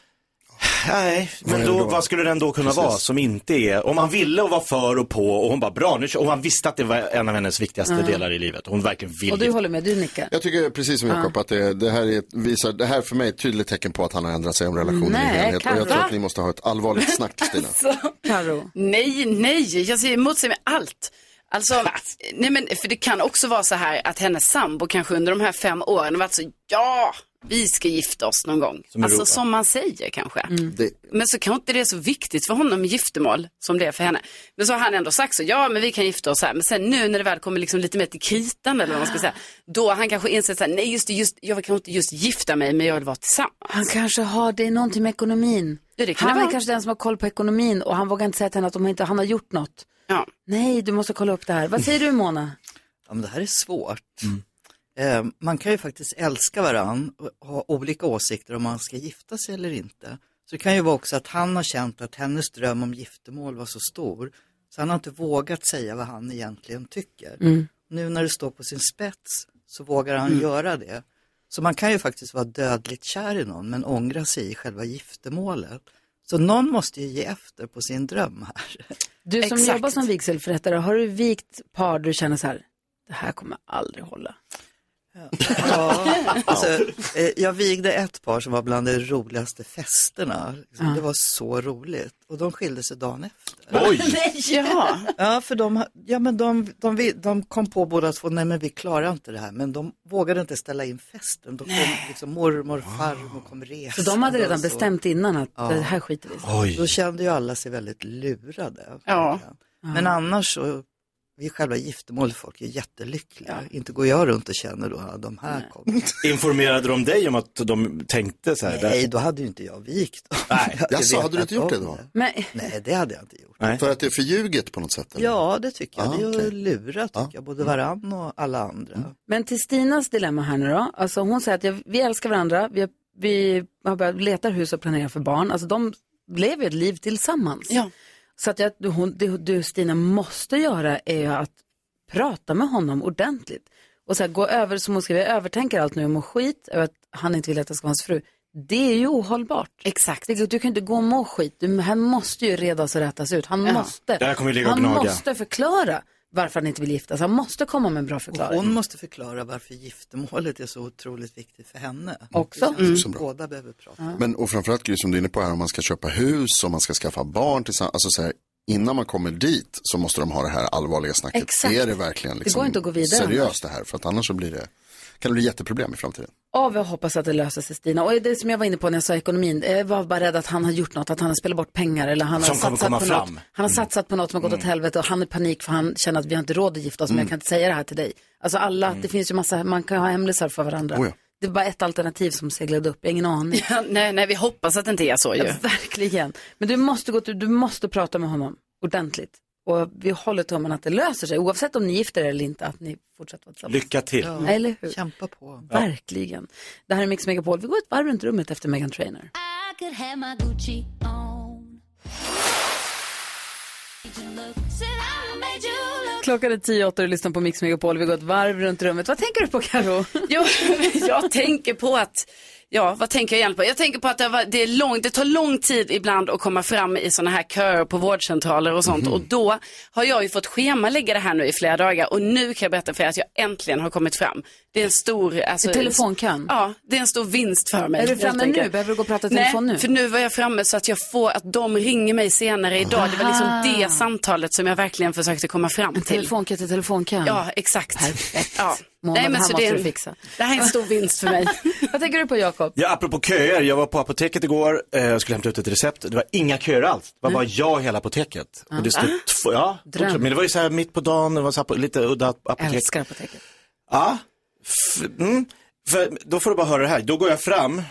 Nej, Vad men då, då? vad skulle den då kunna Precis. vara som inte är, om man ville och var för och på och hon bara bra, nu, och man visste att det var en av hennes viktigaste Ja. delar i livet. Hon verkligen vill Och du håller med, du nickar. Jag tycker precis som Jakob att det, det, här är visar, det här för mig är ett tydligt tecken på att han har ändrat sig om relationen Nej, i helhet. Och jag tror att ni måste ha ett allvarligt *laughs* snack Stina. Karo. Nej, nej, jag säger emot sig med allt. Alltså, nej men för det kan också vara så här att hennes sambo kanske under de här fem åren har varit så, ja, vi ska gifta oss någon gång. Som alltså Europa. som man säger kanske. Det, Men så kanske inte det är så viktigt för honom med giftermål som det är för henne. Men så har han ändå sagt så, ja men vi kan gifta oss här. Men sen nu när det väl kommer liksom lite mer till kritan eller vad man ska säga. Då har han kanske insett så här, nej just det, just, jag vill kanske inte just gifta mig men jag vill vara tillsammans. Han kanske har, det är någonting med ekonomin. Ja, det kan han det är kanske den som har koll på ekonomin och han vågar inte säga till henne att de inte, han har gjort något. Ja. Nej, du måste kolla upp det här. Vad säger du Mona? Ja, men det här är svårt. Eh, man kan ju faktiskt älska varann och ha olika åsikter om man ska gifta sig eller inte. Så det kan ju vara också att han har känt att hennes dröm om giftermål var så stor så han har inte vågat säga vad han egentligen tycker. Mm. Nu när det står på sin spets så vågar han Mm. göra det. Så man kan ju faktiskt vara dödligt kär i någon men ångra sig i själva giftermålet. Så någon måste ju ge efter på sin dröm här. Du som Exakt. jobbar som vigselförrättare, har du vikt par du känner så här, det här kommer aldrig hålla? Ja, alltså, eh, jag vigde ett par som var bland de roligaste festerna. Liksom, Ja. Det var så roligt. Och de skilde sig dagen efter. Oj! *laughs* ja. Ja, för de, ja, men de, de, de kom på båda två, nej men vi klarar inte det här. Men de vågade inte ställa in festen. Då kom liksom mormor, farmor kom resa. Så de hade redan bestämt innan att Ja. det här skiter vi i. Då kände ju alla sig väldigt lurade. Ja. Men annars så, vid själva giftermålet, folk är jättelyckliga. Inte går jag runt och känner då, ja, de här kommer. *laughs* Informerade de dig om att de tänkte så här? Nej, då hade ju inte jag vikt. *laughs* Nej. Jag Jaså, vet hade du inte gjort det då? Men, Nej, det hade jag inte gjort. Nej. För att det är förljuget på något sätt? Eller? Ja, det tycker jag. Ah, det är okej. att lura, tycker jag, både varann och alla andra. men till Stinas dilemma här nu då, alltså hon säger att jag, vi älskar varandra, vi, har- vi har börjat leta hus och planera för barn, alltså de lever ju ett liv tillsammans. Ja. Så att jag, hon, det du Stina måste göra är ju att prata med honom ordentligt. Och så här, gå över, som hon skriver, jag övertänker allt nu och mår skit över att han inte vill att jag ska vara hans fru. Det är ju ohållbart. Exakt. Det, du kan inte gå och må skit. Du, han måste ju redas och rättas ut. Han Ja. måste. Det här kommer vi ligga och han måste förklara varför han inte vill gifta sig. Han måste komma med en bra Och förklaring. hon måste förklara varför giftermålet är så otroligt viktigt för henne. Också. Det känns Mm. som Båda behöver prata. Men och framförallt Gry, som du är inne på här, om man ska köpa hus, om man ska skaffa barn tillsammans. Alltså så här, innan man kommer dit så måste de ha det här allvarliga snacket. Exakt. Är det verkligen Det liksom går inte att gå vidare seriöst det här? För att annars så blir det, kan det bli jätteproblem i framtiden. Ja, vi hoppas att det löser sig Stina. Och det som jag var inne på när jag sa ekonomin, jag var bara rädd att han har gjort något, att han har spelat bort pengar eller han har, Som satsat på, fram. något, han har satsat på något som har gått åt helvete och han är panik för han känner att vi har inte råd att gifta oss men jag kan inte säga det här till dig. Alltså alla, det finns ju massa, man kan ha hemlisar för varandra. Oh ja. Det är bara ett alternativ som seglade upp, jag har ingen aning. Ja, nej, nej, vi hoppas att det inte är så ju. Ja, verkligen. Men du måste, gå till, du måste prata med honom ordentligt. Och vi håller tummen att det löser sig, oavsett om ni gifter er eller inte, att ni fortsätter vara tillsammans. Lycka till. Ja, Eller hur? Kämpa på. Verkligen. Det här är Mix Megapol. Vi går ett varv runt rummet efter Meghan Trainor. Klockan är tio åtta och du lyssnar på Mix Megapol. Vi går ett varv runt rummet. Vad tänker du på Karo? *laughs* Jo, jag tänker på att, ja vad tänker jag egentligen på? Jag tänker på att det, var, det, är lång, det tar lång tid ibland att komma fram i sådana här köer på vårdcentraler och sånt. Och då har jag ju fått schemalägga det här nu i flera dagar och nu kan jag berätta för er att jag äntligen har kommit fram. Det är en stor... Alltså, I telefonkön? Ja, det är en stor vinst för mig. Är du framme nu? Behöver du gå och prata telefon Nej, nu? för nu var jag framme så att jag får att de ringer mig senare idag. Det var liksom Aha. det samtalet som jag verkligen försökte komma fram En till. telefonkö till telefonkön. Ja, exakt. Perfekt. Ja. Månad, det här så måste det, är du fixa. det här är en stor vinst för mig. *laughs* Vad tänker du på Jakob? Ja, apropå köer, jag var på apoteket igår, eh, jag skulle hämta ut ett recept. Det var inga köer alls, det var bara jag och hela apoteket. Och det stod två, ja, Dröm. men det var ju så här mitt på dagen, det var så här lite udda apotek. Älskar apoteket. Ja, F- mm. för, då får du bara höra det här. Då går jag fram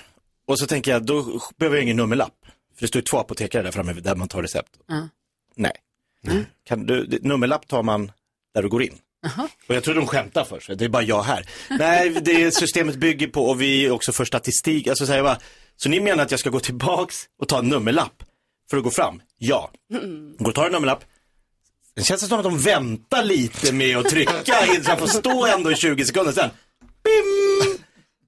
och så tänker jag, då behöver jag ingen nummerlapp. För det står ju två apotekare där framme där man tar recept. Nej. Kan du, nummerlapp tar man där du går in. Och jag tror de skämtar först, det är bara jag här. Nej, det systemet bygger på och vi är också för statistik. Alltså, så, här, bara, så ni menar att jag ska gå tillbaks och ta en nummerlapp för att gå fram? Ja. Går och tar en nummerlapp. Det känns som att de väntar lite med att trycka in så jag får stå ändå i 20 sekunder sen. Bim!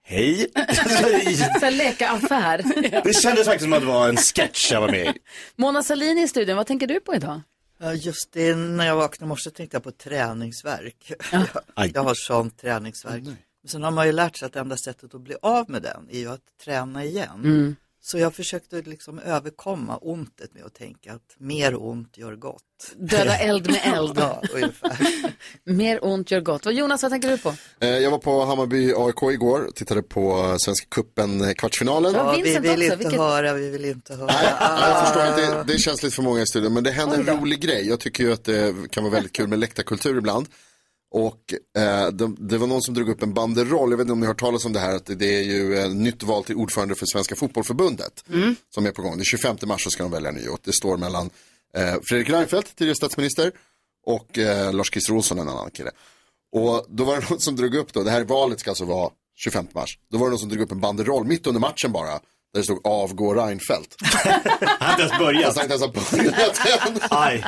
Hej. *laughs* Så leka affär. Det kändes faktiskt som att det var en sketch jag var med i. Mona Sahlin i studion, vad tänker du på idag? Ja, just det, när jag vaknade i morse tänkte jag på träningsverk. *laughs* Aj. jag har sån träningsverk. Men sen har man ju lärt sig att enda sättet att bli av med den är ju att träna igen. Mm. Så jag försökte liksom överkomma ontet med att tänka att mer ont gör gott. Döda eld med *laughs* eld. ja. *laughs* Mer ont gör gott. Vad Jonas, vad tänker du på? Eh, Jag var på Hammarby AIK igår och tittade på Svenska cupen eh, kvartsfinalen. Ja, vi vill också, inte vilket- höra, vi vill inte höra. Jag förstår att det, det är känsligt för många i studion, men det händer en rolig grej. Jag tycker ju att det kan vara väldigt kul med läktarkultur ibland. Och eh, det, det var någon som drog upp en banderoll, jag vet inte om ni har hört talas om det här, att det, är ju eh, nytt val till ordförande för Svenska Fotbollförbundet som är på gång. Det är 25 mars så ska de välja ny och det står mellan eh, Fredrik Reinfeldt, tidigare statsminister, och eh, Lars-Christer Olsson, en annan kille. Och då var det någon som drog upp då, det här valet ska alltså vara 25 mars, då var det någon som drog upp en banderoll mitt under matchen bara, där det stod avgå Reinfeldt. *laughs* Han har inte ens börjat. Alltså, inte ens har börjat än. Aj.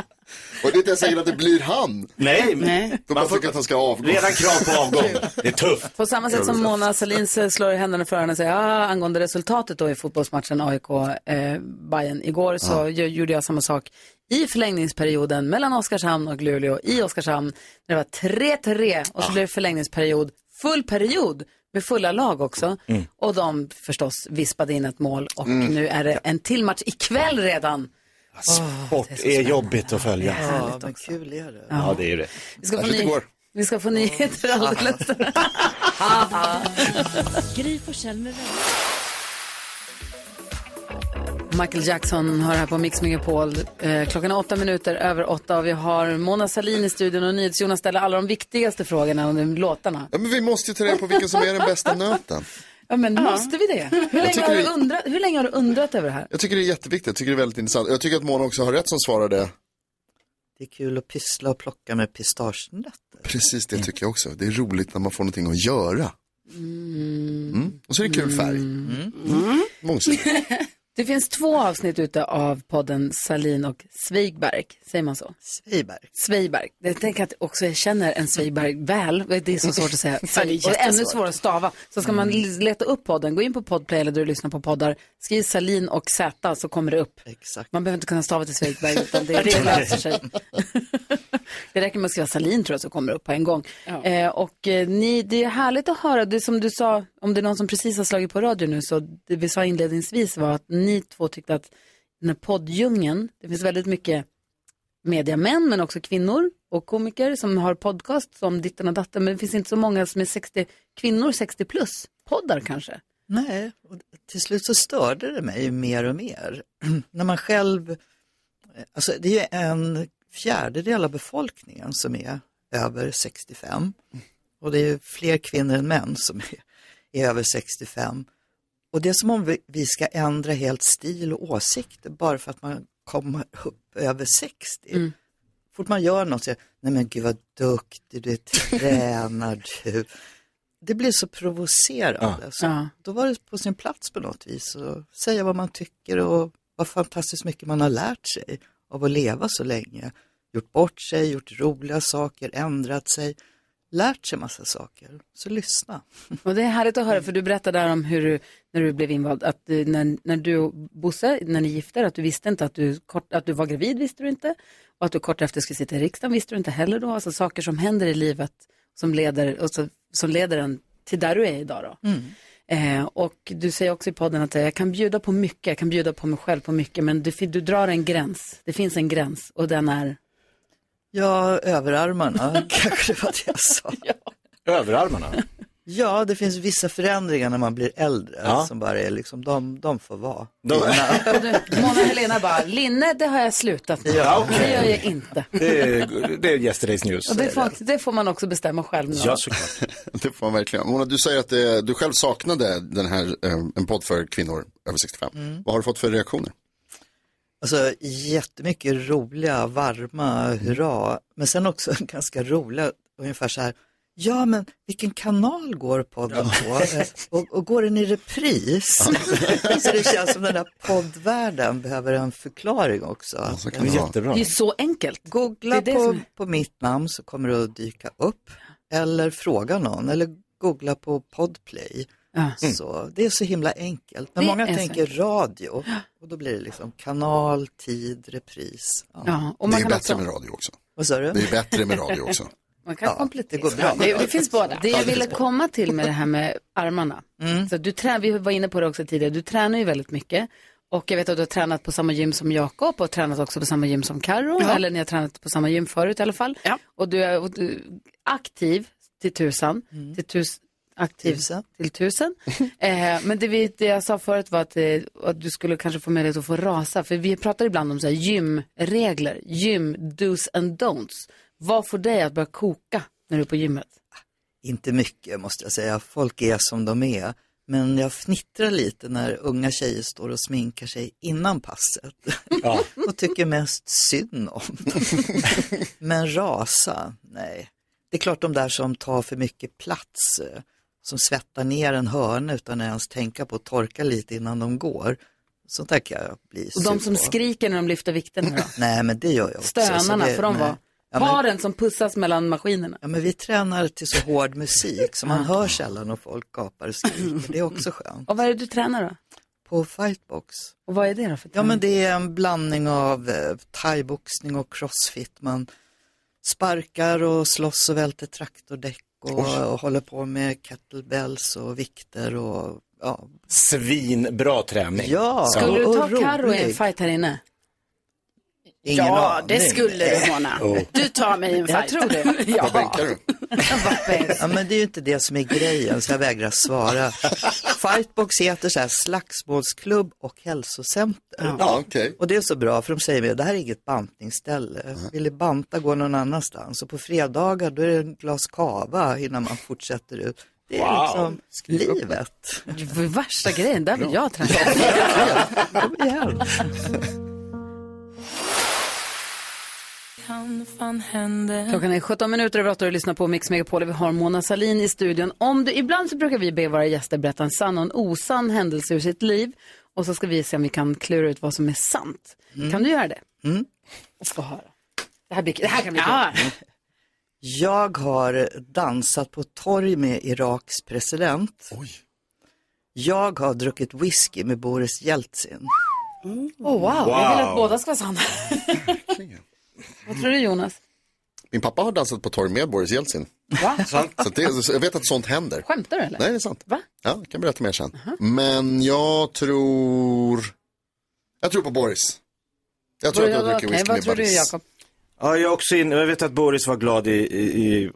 Och det är inte ens säkert att det blir han. Nej, Nej. De bara tycker att han ska avgå. redan krav på avgång. Det är tufft. På samma sätt som Mona Sahlin slår i händerna för henne och säger ah, angående resultatet då i fotbollsmatchen AIK eh, Bayern igår så ju- gjorde jag samma sak i förlängningsperioden mellan Oskarshamn och Luleå i Oskarshamn. När det var 3-3 och så blev det förlängningsperiod, full period med fulla lag också. Mm. Och de förstås vispade in ett mål och Mm. nu är det en till match ikväll redan. Sport är jobbigt att följa. Ja, men kul är det. Ja, det är det. Vi ska få, ny- vi ska få nyheter alldeles *laughs* *laughs* Gry Forssell med vänner. Michael Jackson har här på Mix Megapol. Eh, klockan är åtta minuter över åtta och vi har Mona Sahlin i studion och NyhetsJonas ställer alla de viktigaste frågorna under låtarna. Ja, men vi måste ju ta reda på vilken som är den bästa nöten. Ja, men måste vi det? Hur länge, har du det- undrat, hur länge har du undrat över det här? Jag tycker det är jätteviktigt, jag tycker det är väldigt intressant. Jag tycker att Mona också har rätt som svarar det. Det är kul att pyssla och plocka med pistagenötter. Precis det tycker jag också. Det är roligt när man får någonting att göra. Mm. Och så är det kul färg. Mm. Mångsidigt. *laughs* Det finns två avsnitt ute av podden Salin och Sveigberg. Säger man så? Sveiberg. Sveiberg. Jag tänker att också jag känner en Sveigberg väl. Det är så svårt att säga. Ja, *laughs* det är och ännu svårare att stava. Så ska man leta upp podden, gå in på Podplay eller där du lyssnar på poddar. Skriv Salin och Z så kommer det upp. Exakt. Man behöver inte kunna stava till Sveigberg utan det, det *laughs* löser sig. *laughs* det räcker med att skriva Salin tror jag så kommer det upp på en gång. Eh, och eh, ni, det är härligt att höra, det som du sa, om det är någon som precis har slagit på radio nu, så det vi sa inledningsvis var att ni två tyckte att den här poddjungeln, det finns väldigt mycket mediamän men också kvinnor och komiker som har podcast som ditten och datten, men det finns inte så många som är 60, kvinnor 60 plus, poddar kanske. Nej, och till slut så störde det mig mer och mer. *clears throat* När man själv, alltså det är ju en fjärdedel av befolkningen som är över 65 och det är ju fler kvinnor än män som är, är över 65. Och det är som om vi, ska ändra helt stil och åsikter bara för att man kommer upp över 60. Fort man gör något så säger nej men gud vad duktig du är, tränar du. Det blir så provocerande. Så Ja. Då var det på sin plats på något vis att säga vad man tycker och vad fantastiskt mycket man har lärt sig av att leva så länge. Gjort bort sig, gjort roliga saker, ändrat sig, lärt sig massa saker. Så lyssna. Och det är härligt att höra, för du berättade där om hur du, när du blev invald, att eh, när, när du och Bosse, när ni gifte er, att du visste inte att du, kort, att du var gravid, visste du inte. Och att du kort efter skulle sitta i riksdagen, visste du inte heller då. Alltså saker som händer i livet som leder, och så, som leder en till där du är idag då. Eh, och du säger också i podden att eh, jag kan bjuda på mycket, jag kan bjuda på mig själv på mycket, men du, du drar en gräns. Det finns en gräns och den är Ja, överarmarna *laughs* kanske det var det jag sa. *laughs* Överarmarna? Ja, det finns vissa förändringar när man blir äldre Ja. som bara är liksom, de, de får vara. De- *laughs* Mona Helena bara, linne det har jag slutat med. Ja, okej. Det gör jag inte. Det är, det är yesterday's news. Och det, får, det får man också bestämma själv nu. Ja, såklart. Det får man verkligen. Mona, du säger att eh, du själv saknade den här, eh, en podd för kvinnor över 65. Mm. Vad har du fått för reaktioner? Alltså jättemycket roliga, varma, hurra. Men sen också *laughs* ganska roliga, ungefär så här. Ja, men vilken kanal går podden på? *laughs* Och, och går den i repris? *laughs* så det känns som den där poddvärlden behöver en förklaring också. så kan det vara. Jättebra. Det är så enkelt. Googla Det är det på, som är- på mitt namn så kommer det att dyka upp. Eller fråga någon, eller googla på Podplay. Så det är så himla enkelt. Men Det många är så tänker radio och då blir det liksom kanal, tid, repris. Ja, och det man är kan bättre också- med radio också. Vad sa du? Det är bättre med radio också. *laughs* Man kan komplettera. det går bra. Det, det finns båda. Det jag ville komma till med det här med armarna. Så du trä, vi var inne på det också tidigare, du tränar ju väldigt mycket. Och jag vet att du har tränat på samma gym som Jakob och tränat också på samma gym som Karo. Ja. Eller ni har tränat på samma gym förut i alla fall. Ja. Och du är och du, är aktiv till tusan. Till tus, aktiv Tusen. till tusen. *laughs* eh, men det, vi, det jag sa förut var att, eh, att du skulle kanske få möjlighet att få rasa. För vi pratar ibland om så här gymregler, gym dos and don'ts. Vad får dig att börja koka när du är på gymmet? Inte mycket måste jag säga, folk är som de är. Men jag fnittrar lite när unga tjejer står och sminkar sig innan passet. *laughs* och tycker mest synd om dem. *laughs* Men rasa, nej. Det är klart de där som tar för mycket plats, eh, som svettar ner en hörna utan att ens tänka på att torka lite innan de går. Sånt där kan jag bli Och de som på. skriker när de lyfter vikterna då? *laughs* Nej, men det gör jag också. så Stönarna, det- får de nej. vara? Ja, men- Paren som pussas mellan maskinerna? Ja, men vi tränar till så hård musik så man *laughs* hör sällan när folk gapar och skriker. *laughs* Det är också skönt. Och vad är det du tränar då? På fightbox. Och vad är det då för Ja, träning? men det är en blandning av eh, thaiboxning och crossfit. Man sparkar och slåss och välter traktordäck och, och håller på med kettlebells och vikter och ja. Svinbra träning. Ja, Skulle du ta Carro i en fight här inne? Ingen ja, aning. det skulle du Mona. *laughs* Oh. Du tar mig i en Jag fight. tror det. *laughs* ja. *laughs* Vad bänkar du? Ja, men det är ju inte det som är grejen, så jag vägrar svara. Fightbox heter så här slagsmålsklubb och hälsocenter. Ja, okej. Och det är så bra, för de säger mig, det här är inget bantningsställe. Vill du banta, gå någon annanstans. Och på fredagar, då är det en glas kava innan man fortsätter ut. Det är Wow. liksom Skriv livet. Värsta grejen, där vill jag träna. Kom igen. Klockan är 17 minuter över 8 och du lyssnar på Mix Megapol vi har Mona Salin i studion. Om du, ibland så brukar vi be våra gäster berätta en sann och en osann händelse ur sitt liv och så ska vi se om vi kan klura ut vad som är sant. Kan du göra det? Mm. Och få höra. Det här, blir, det här kan bli Ja. kul. Jag har dansat på torg med Iraks president. Jag har druckit whisky med Boris Jeltsin. Oh, wow. jag vill att båda ska vara sanna. Vad tror du Jonas? Min pappa har dansat på torg med Boris Jeltsin. Va? *laughs* Så det, jag vet att sånt händer. Skämtar du eller? Nej, det är sant. Va? Ja, jag kan berätta mer sen. Men jag tror... Jag tror på Boris. Jag tror att jag dricker Okej, whisky vad med tror du Boris. Jakob? Ja, jag också in, jag vet att Boris var glad i, i, i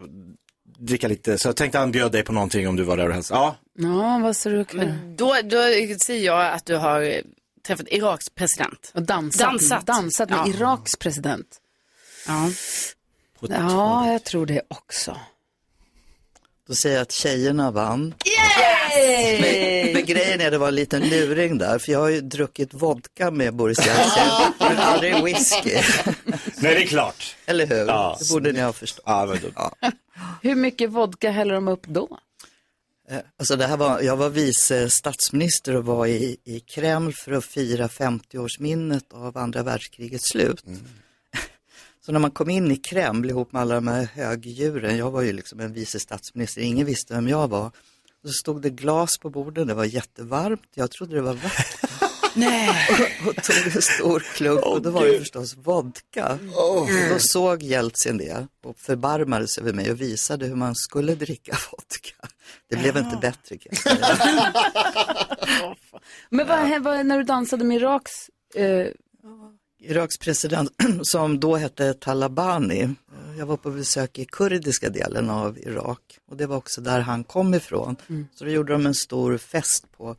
dricka lite, så jag tänkte han bjöd dig på någonting om du var där och hälsade. Ja, Ja, vad tror du? Men då, då säger jag att du har träffat Iraks president. Och dansat, Dansat. dansat med Ja. Iraks president. Ja. Ja, jag tror det också. Då säger jag att tjejerna vann. Yay! Men, men grejen är det var en liten luring där, för jag har ju druckit vodka med Boris Jeltsin, men aldrig whisky. Nej, det är klart. Eller hur? Ja. Det borde ni ha förstått. Ja, men då. Hur mycket vodka häller de upp då? Eh, Alltså det här var, jag var vice statsminister och var i, i Kreml för att fira 50-årsminnet av andra världskrigets slut. Så när man kom in i Kreml ihop med alla de här högdjuren, jag var ju liksom en vice statsminister, ingen visste vem jag var. Så stod det glas på borden, det var jättevarmt, jag trodde det var vatten. *laughs* Nej. och, och tog en stor klunk och då var det förstås vodka. Och då såg Jeltsin det och förbarmade sig över mig och visade hur man skulle dricka *laughs* vodka. Det blev inte bättre kan jag *laughs* säga. Men vad, vad, när du dansade med Iraks... Eh, Iraks president *clears throat* som då hette Talabani. Jag var på besök i kurdiska delen av Irak och det var också där han kom ifrån. Så då gjorde de en stor fest på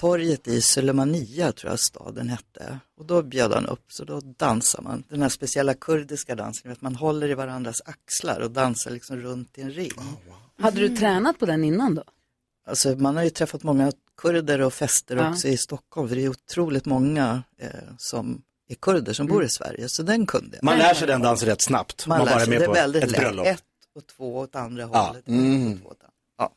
torget i Sulemania tror jag staden hette. Och då bjöd han upp, så då dansar man. Den här speciella kurdiska dansen, vet, man håller i varandras axlar och dansar liksom runt i en ring. hade du tränat på den innan då? Alltså man har ju träffat många kurder och fester Ja. också i Stockholm, för det är otroligt många eh, som är kurder som bor i Sverige, så den kunde jag. Man lär sig den dansen rätt snabbt. Man, Man, lär bara sig, med det på väldigt ett lätt. bröllop. Ett och två åt andra Ja. hållet. ett och två åt andra. Ja.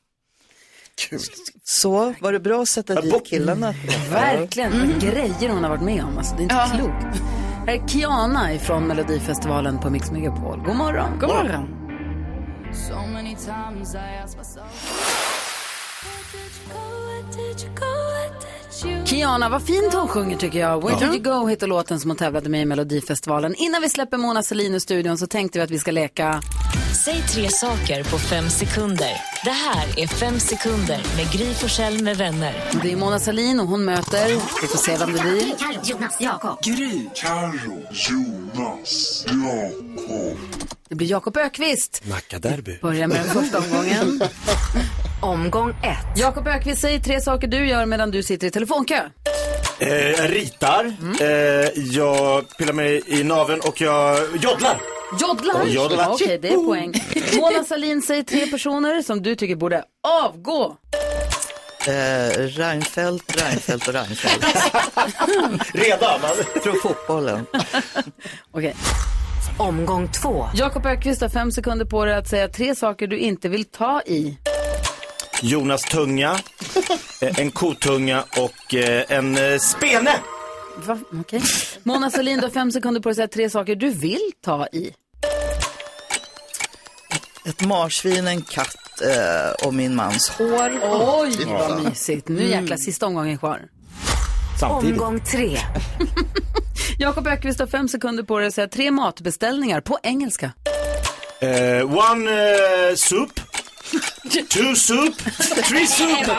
Så, var det bra att sätta dit killarna? detta? Verkligen, mm. grejer hon har varit med om. Alltså, det är inte klokt. Här är Kiana ifrån Melodifestivalen på Mix Megapol. God morgon. God morgon. Kiana, vad fint hon sjunger tycker jag. Where Ja. did you go heter låten som hon tävlade med i Melodifestivalen. Innan vi släpper Mona Sahlin ur studion så tänkte vi att vi ska leka... Säg tre saker på fem sekunder. Det här är Fem sekunder med Gry Forssell med vänner. Det är Mona Sahlin och hon möter, vi får se vem det blir. Jonas, Jakob. Gry. Carro. Jonas. Jakob. Det blir Jakob Ökvist. Nackaderby. Börjar med den första omgången. *laughs* Omgång ett. Jakob Ökvist, säg tre saker du gör medan du sitter i telefonkö. Eh, jag ritar, eh, jag pillar mig i naveln och jag joddlar. Joddlar? Oj, joddlar. Okej, det är poäng. Mona Sahlin, säg tre personer som du tycker borde avgå. Eh, Reinfeldt, Reinfeldt och Reinfeldt. *laughs* Redan? Från fotbollen. Okej. Omgång två. Jakob Ökvist har fem sekunder på dig att säga tre saker du inte vill ta i. Jonas tunga, eh, en kotunga och eh, en eh, spene. Va? Okej. Mona Sahlin, du har fem sekunder på dig att säga tre saker du vill ta i. Ett marsvin, en katt eh, och min mans hår. Oj, vad mysigt. Nu jäkla sista omgången kvar. Samtidigt. Omgång tre. *laughs* Jakob Ökvist har fem sekunder på dig att säga tre matbeställningar på engelska. Eh, one eh, soup, two soup, three soup.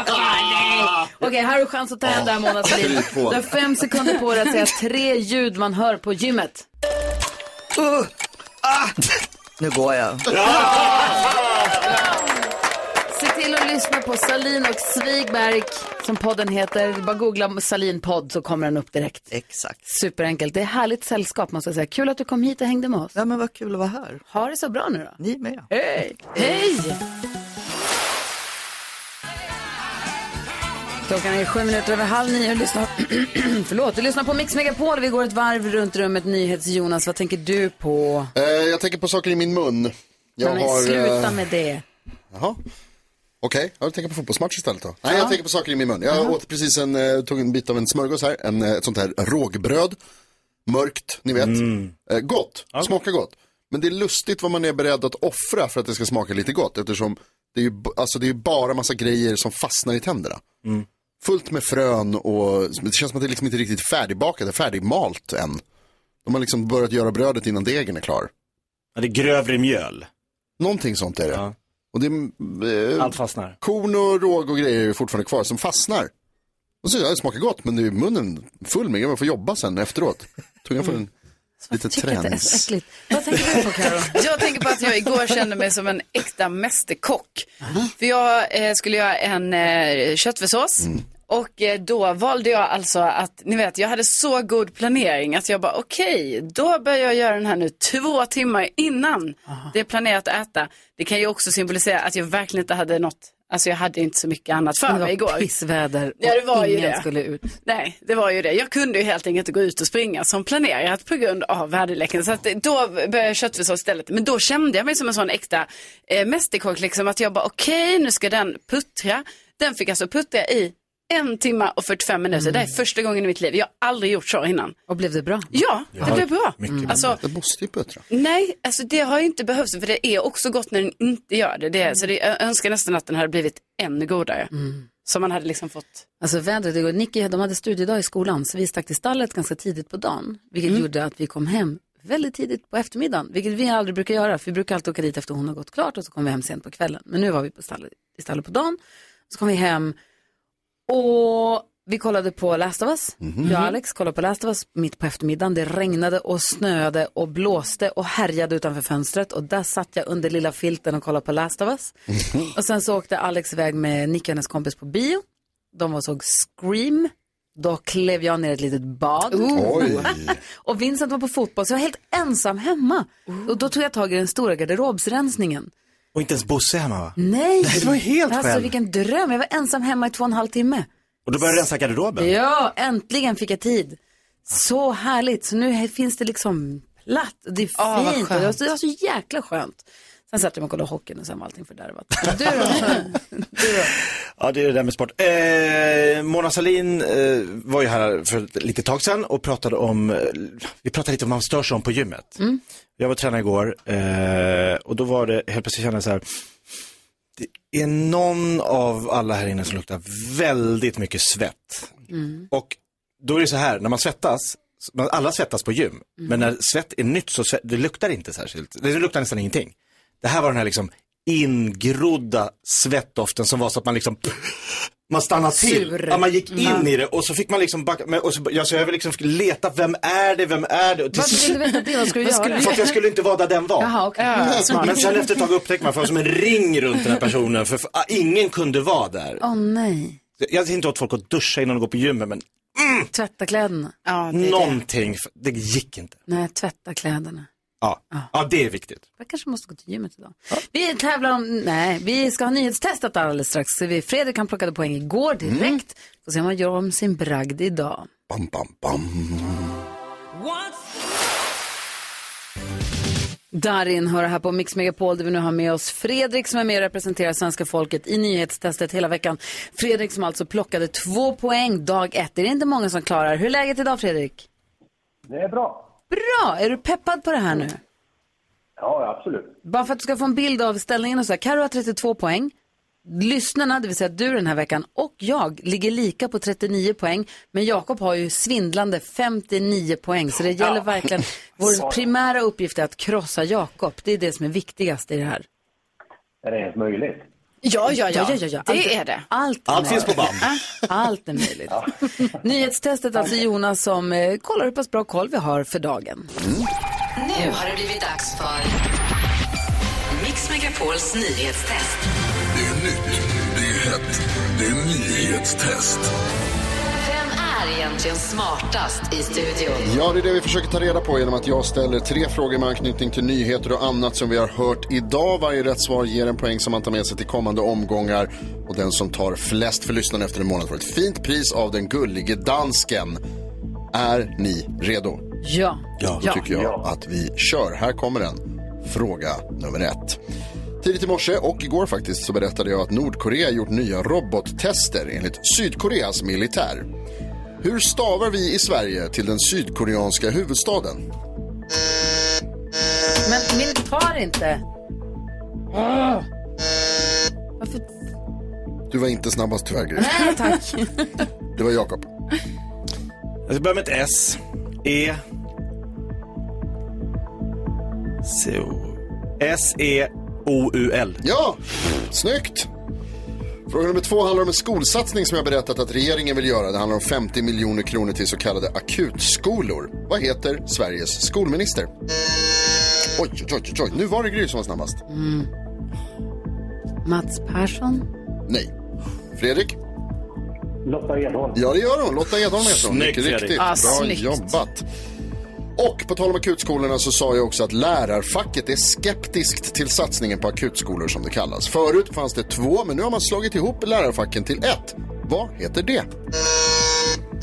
Okej, här har du chans att ta hem det här Mona Sahlin. Du har fem sekunder på dig att säga tre ljud man hör på gymmet. Uh, ah. Nu går jag. Se till att lyssna på Salin och Svigberg som podden heter. Bara googla Salin podd så kommer den upp direkt. Exakt. Superenkelt. Det är härligt sällskap måste jag säga. Kul att du kom hit och hängde med oss. Ja men vad kul att vara här. Ha det så bra nu då. Ni med. Hej! Hej! Klockan är sju minuter över halv nio och lyssnar, *clears throat* förlåt, du lyssnar på Mix Megapol. Vi går ett varv runt rummet. NyhetsJonas, vad tänker du på? Eh, jag tänker på saker i min mun. Jag Nej, men har... sluta eh, med det. Jaha. Okej, jag tänker på fotbollsmatch istället då. Nej, Ja. jag tänker på saker i min mun. Jag åt precis en, eh, tog en bit av en smörgås här, en, eh, ett sånt här rågbröd. Mörkt, ni vet. Eh, gott, smakar gott. Men det är lustigt vad man är beredd att offra för att det ska smaka lite gott. Eftersom det är ju alltså, det är bara massa grejer som fastnar i tänderna. Fullt med frön och det känns som att det liksom inte är riktigt färdigbakat, färdigmalt än. De har liksom börjat göra brödet innan degen är klar. Ja, det är grövre mjöl. Någonting sånt är det. Och det är, eh, Allt fastnar. Korn och råg och grejer är fortfarande kvar som fastnar. Och så, ja, det smakar gott men det är munnen full med man får jobba sen efteråt. Tungan får en liten träns. Vad tänker du på Karo? *laughs* Jag tänker på att jag igår kände mig som en äkta mästerkock. För jag eh, skulle göra en eh, köttfärssås. Och eh, då valde jag alltså att, ni vet, jag hade så god planering att jag bara okej, då börjar jag göra den här nu två timmar innan det är planerat att äta. Det kan ju också symbolisera att jag verkligen inte hade något, alltså jag hade inte så mycket annat för Det mig var igår. pissväder och Ja, det var ju ingen det. skulle ut. Nej, det var ju det. Jag kunde ju helt enkelt inte gå ut och springa som planerat på grund av väderleken. Så att eh, då började jag köttfärssås istället. Men då kände jag mig som en sån äkta eh, mästerkock, liksom att jag bara okej, nu ska den puttra. Den fick alltså puttra i en timme och 45 minuter. Det är första gången i mitt liv. Jag har aldrig gjort så innan. Och blev det bra? Ja, det blev bra. Alltså, Det måste ju puttra. nej, alltså det har ju inte behövts för det är också gott när den inte gör det. det är, så det, jag önskar nästan att den hade blivit ännu godare. Så man hade liksom fått Alltså vädret igår, Nicky, de hade studiedag i skolan så vi stack till stallet ganska tidigt på dagen. Vilket Mm. gjorde att vi kom hem väldigt tidigt på eftermiddagen. Vilket vi aldrig brukar göra för vi brukar alltid åka dit efter hon har gått klart och så kommer vi hem sent på kvällen. Men nu var vi på stallet, i stallet på dagen. Så kom vi hem och vi kollade på Last of Us. Mhm. Jag och Alex kollade på Last of Us mitt på eftermiddagen. Det regnade och snöade och blåste och härjade utanför fönstret. Och där satt jag under lilla filten och kollade på Last of Us. *laughs* Och sen så åkte Alex iväg med Nicky och hennes kompis på bio. De var såg Scream. Då klev jag ner i ett litet bad. *laughs* Och Vincent var på fotboll så jag var helt ensam hemma. Och då tog jag tag i den stora garderobsrensningen. Och inte ens Bosse hemma va? Nej, det var helt alltså själv. vilken dröm. Jag var ensam hemma i två och en halv timme. Och då började jag rensa garderoben. Ja, äntligen fick jag tid. Så härligt. Så nu finns det liksom platt. Det är Ah, fint. och det var så, det var så jäkla skönt. Sen satt jag mig och kollade hockeyn och sen var allting fördärvat. *laughs* Du då? Ja, det är det där med sport. Eh, Mona Sahlin eh, var ju här för ett litet tag sedan och pratade om, eh, vi pratade lite om vad man stör sig om på gymmet. Mm. Jag var tränare igår eh, och då var det helt plötsligt kände jag så här, Det är någon av alla här inne som luktar väldigt mycket svett. Mm. Och då är det så här, när man svettas, alla svettas på gym, men när svett är nytt så svett, det luktar inte särskilt, det luktar nästan ingenting. Det här var den här liksom ingrodda svettdoften som var så att man liksom man stannade till. Ja, man gick in Mm. i det och så fick man liksom backa, men, och så, jag, så jag liksom fick leta, vem är det, vem är det? Till Varför vill du veta det? Vad ska du göra? För att jag skulle inte vara där den var. Jaha, okej. Ja, smart. Men sen efter ett tag upptäckte man att det var som en ring runt den här personen, för, för ah, ingen kunde vara där. Åh nej. Jag säger inte åt folk att duscha innan de går på gymmet, men Tvätta kläderna. Ja, någonting, det gick inte. Nej, tvätta kläderna. Ja, ja det är viktigt. Jag kanske måste gå till gymmet idag. Vi tävlar om, nej, vi ska ha nyhetstestat alldeles strax. Så vi, Fredrik han plockade poäng igår direkt. Får se om han gör om sin bragd idag. Bam, bam, bam. Darin hör här på Mix Megapol där vi nu har med oss Fredrik som är med och representerar svenska folket i nyhetstestet hela veckan. Fredrik som alltså plockade två poäng dag ett. Det är inte många som klarar. Hur är läget idag Fredrik? Det är bra. Bra! Är du peppad på det här nu? Ja, absolut. Bara för att du ska få en bild av ställningen och så här. Karo har 32 poäng. Lyssnarna, det vill säga du den här veckan, och jag ligger lika på 39 poäng. Men Jakob har ju svindlande 59 poäng. Så det gäller verkligen, vår primära uppgift är att krossa Jakob. Det är det som är viktigast i det här. Är det ens möjligt? Ja, ja, ja. ja, ja, ja. Det Allt- är det. Allt, Allt finns på band. Allt är möjligt. *laughs* Nyhetstestet, alltså Jonas som eh, kollar hur pass bra koll vi har för dagen. Nu har det blivit dags för Mix Megapols nyhetstest. Det är nytt, det är hett, det är nyhetstest. Egentligen smartast i studion? Ja, det är det vi försöker ta reda på genom att jag ställer tre frågor med anknytning till nyheter och annat som vi har hört idag. Varje rätt svar ger en poäng som man tar med sig till kommande omgångar. Och den som tar flest för lyssnarna efter en månad får ett fint pris av den gullige dansken. Är ni redo? Ja. Ja. Då tycker jag att vi kör. Här kommer den. Fråga nummer ett. Tidigt i morse och igår faktiskt så berättade jag att Nordkorea gjort nya robottester enligt Sydkoreas militär. Hur stavar vi i Sverige till den sydkoreanska huvudstaden? Men min tar inte. Varför? Du var inte snabbast tyvärr, Gry. Nej, tack. Det var Jakob. Jag ska börja med ett S. E. Så. S-E-O-U-L. Ja, snyggt! Fråga nummer två handlar om en skolsatsning som jag berättat att regeringen vill göra. Det handlar om 50 miljoner kronor till så kallade akutskolor. Vad heter Sveriges skolminister? Oj, oj, oj, oj, oj. nu var det Gry som var snabbast. Mm. Mats Persson? Nej. Fredrik? Lotta Edholm. Ja, det gör hon. Lotta Edholm heter hon. Snyggt, Fredrik. riktigt. Ah, Bra snyggt. jobbat. Och på tal om akutskolorna så sa jag också att lärarfacket är skeptiskt till satsningen på akutskolor som det kallas. Förut fanns det två, men nu har man slagit ihop lärarfacken till ett. Vad heter det?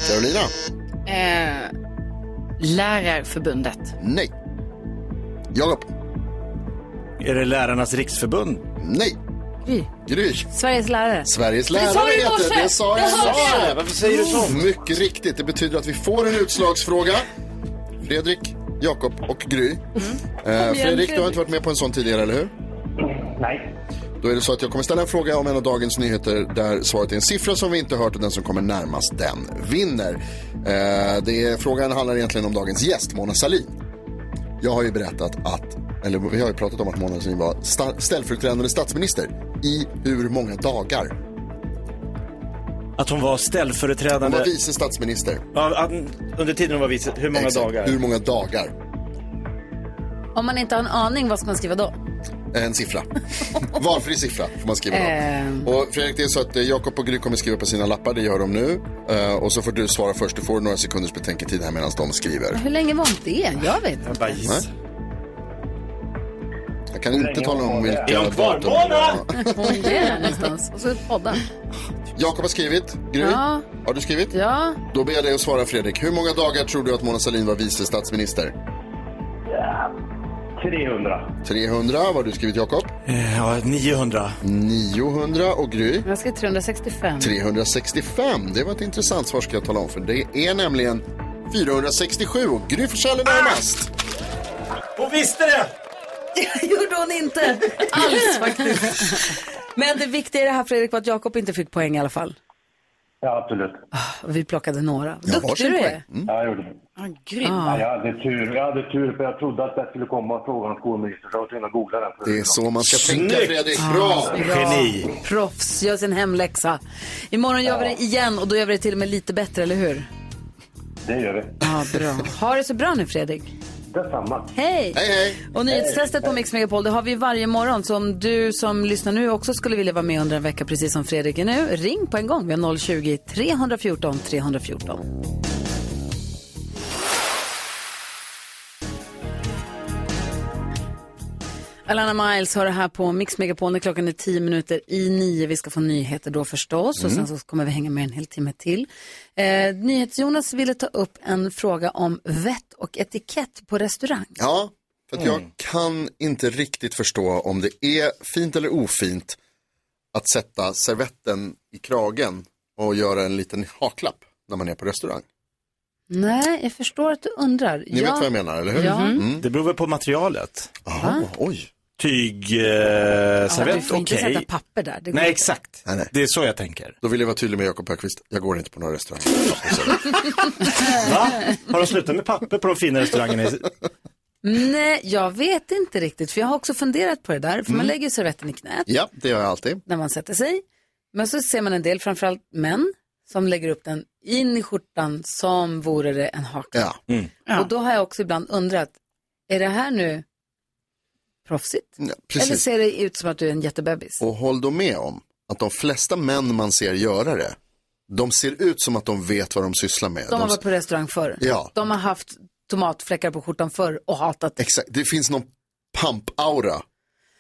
Carolina? Eh, lärarförbundet. Nej. Jakob? Är det Lärarnas riksförbund? Nej. Gry. Gry. Sveriges lärare. Sveriges Det lärare sa du heter det. sa jag i morse. det. Varför säger du så? Mycket riktigt. Det betyder att vi får en utslagsfråga. Fredrik, Jakob och Gry. Eh, Kom igen, Fredrik, du har inte varit med på en sån tidigare, eller hur? Nej. Då är det så att jag kommer ställa en fråga om en av dagens nyheter där svaret är en siffra som vi inte hört och den som kommer närmast den vinner. Eh, det är, frågan handlar egentligen om dagens gäst, Mona Sahlin. Jag har ju berättat att, eller vi har ju pratat om att Mona Sahlin var sta- ställföreträdande statsminister i hur många dagar? Att hon var ställföreträdande... Hon var vice statsminister. Ja, att- under tiden hon var vice, hur många Exakt. dagar? Hur många dagar? Om man inte har en aning, vad ska man skriva då? En siffra. *laughs* Valfri siffra får man skriva då. Ehm. Och Fredrik, det är så att eh, Jakob och Gry kommer skriva på sina lappar, det gör de nu. Eh, och så får du svara först, du får några sekunders betänketid här medan de skriver. Hur länge var det? Jag vet inte. Nej. Jag kan inte tala om vilka Är hon kvar? Mona! Hon är här någonstans. Och så podda. Jakob har skrivit. Gry, Ja. har du skrivit? Ja. Då ber jag dig att svara Fredrik. Hur många dagar tror du att Mona Sahlin var vice statsminister? 300. 300. Vad har du skrivit Jakob? Eh, Ja, 900. 900 och Gry? Jag skrev 365. 365. Det var ett intressant svar ska jag tala om. För det är nämligen 467 och Gry Forssell är närmast. Hon visste det! *laughs* gjorde hon inte alls faktiskt. Men det viktiga i det här Fredrik var att Jakob inte fick poäng i alla fall. Ja, absolut. Och vi plockade några. Ja, Duktig du poäng. är. Ja, jag gjorde det. grym. Ja, jag, hade tur. jag hade tur för jag trodde att det skulle komma frågan om skolministern så jag var tvungen att googla den. Det är så man ska tänka. Fredrik. Ah, Bra! bra. Proffs, gör sin hemläxa. Imorgon gör vi det igen och då gör vi det till och med lite bättre, eller hur? Det gör vi. Ja, bra. Ha det så bra nu Fredrik. Detsamma. Hej! Hej, hej! Och nyhetstestet på Mix Megapol, det har vi varje morgon. Så om du som lyssnar nu också skulle vilja vara med under en vecka, precis som Fredrik är nu, ring på en gång. Vi har 020-314 314. Alana Miles har det här på Mix Megapol när klockan är tio minuter i nio. Vi ska få nyheter då förstås och Mm. sen så kommer vi hänga med en hel timme till. Eh, Nyhets-Jonas ville ta upp en fråga om vett och etikett på restaurang. Ja, för att jag kan inte riktigt förstå om det är fint eller ofint att sätta servetten i kragen och göra en liten haklapp när man är på restaurang. Nej, jag förstår att du undrar. Ni vet vad jag menar, eller hur? Ja. Mm. Det beror väl på materialet. Aha, oj. Tyg, eh, du får inte okej. sätta papper där. Det Nej, inte. exakt. Det är så jag tänker. Då vill jag vara tydlig med Jakob Högqvist, jag går inte på några restauranger. *laughs* Va? Har de slutat med papper på de fina restaurangerna? Nej, jag vet inte riktigt. För jag har också funderat på det där. För man Mm. lägger ju servetten i knät Ja, det gör jag alltid. när man sätter sig. Men så ser man en del, framförallt män, som lägger upp den in i skjortan som vore det en haka. Ja. Och då har jag också ibland undrat, är det här nu proffsigt? Ja. Eller ser det ut som att du är en jättebebis? Och håll då med om att de flesta män man ser göra det, de ser ut som att de vet vad de sysslar med. De har varit på restaurang förr. Ja. De har haft tomatfläckar på skjortan förr och hatat det. Exakt, det finns någon pamp-aura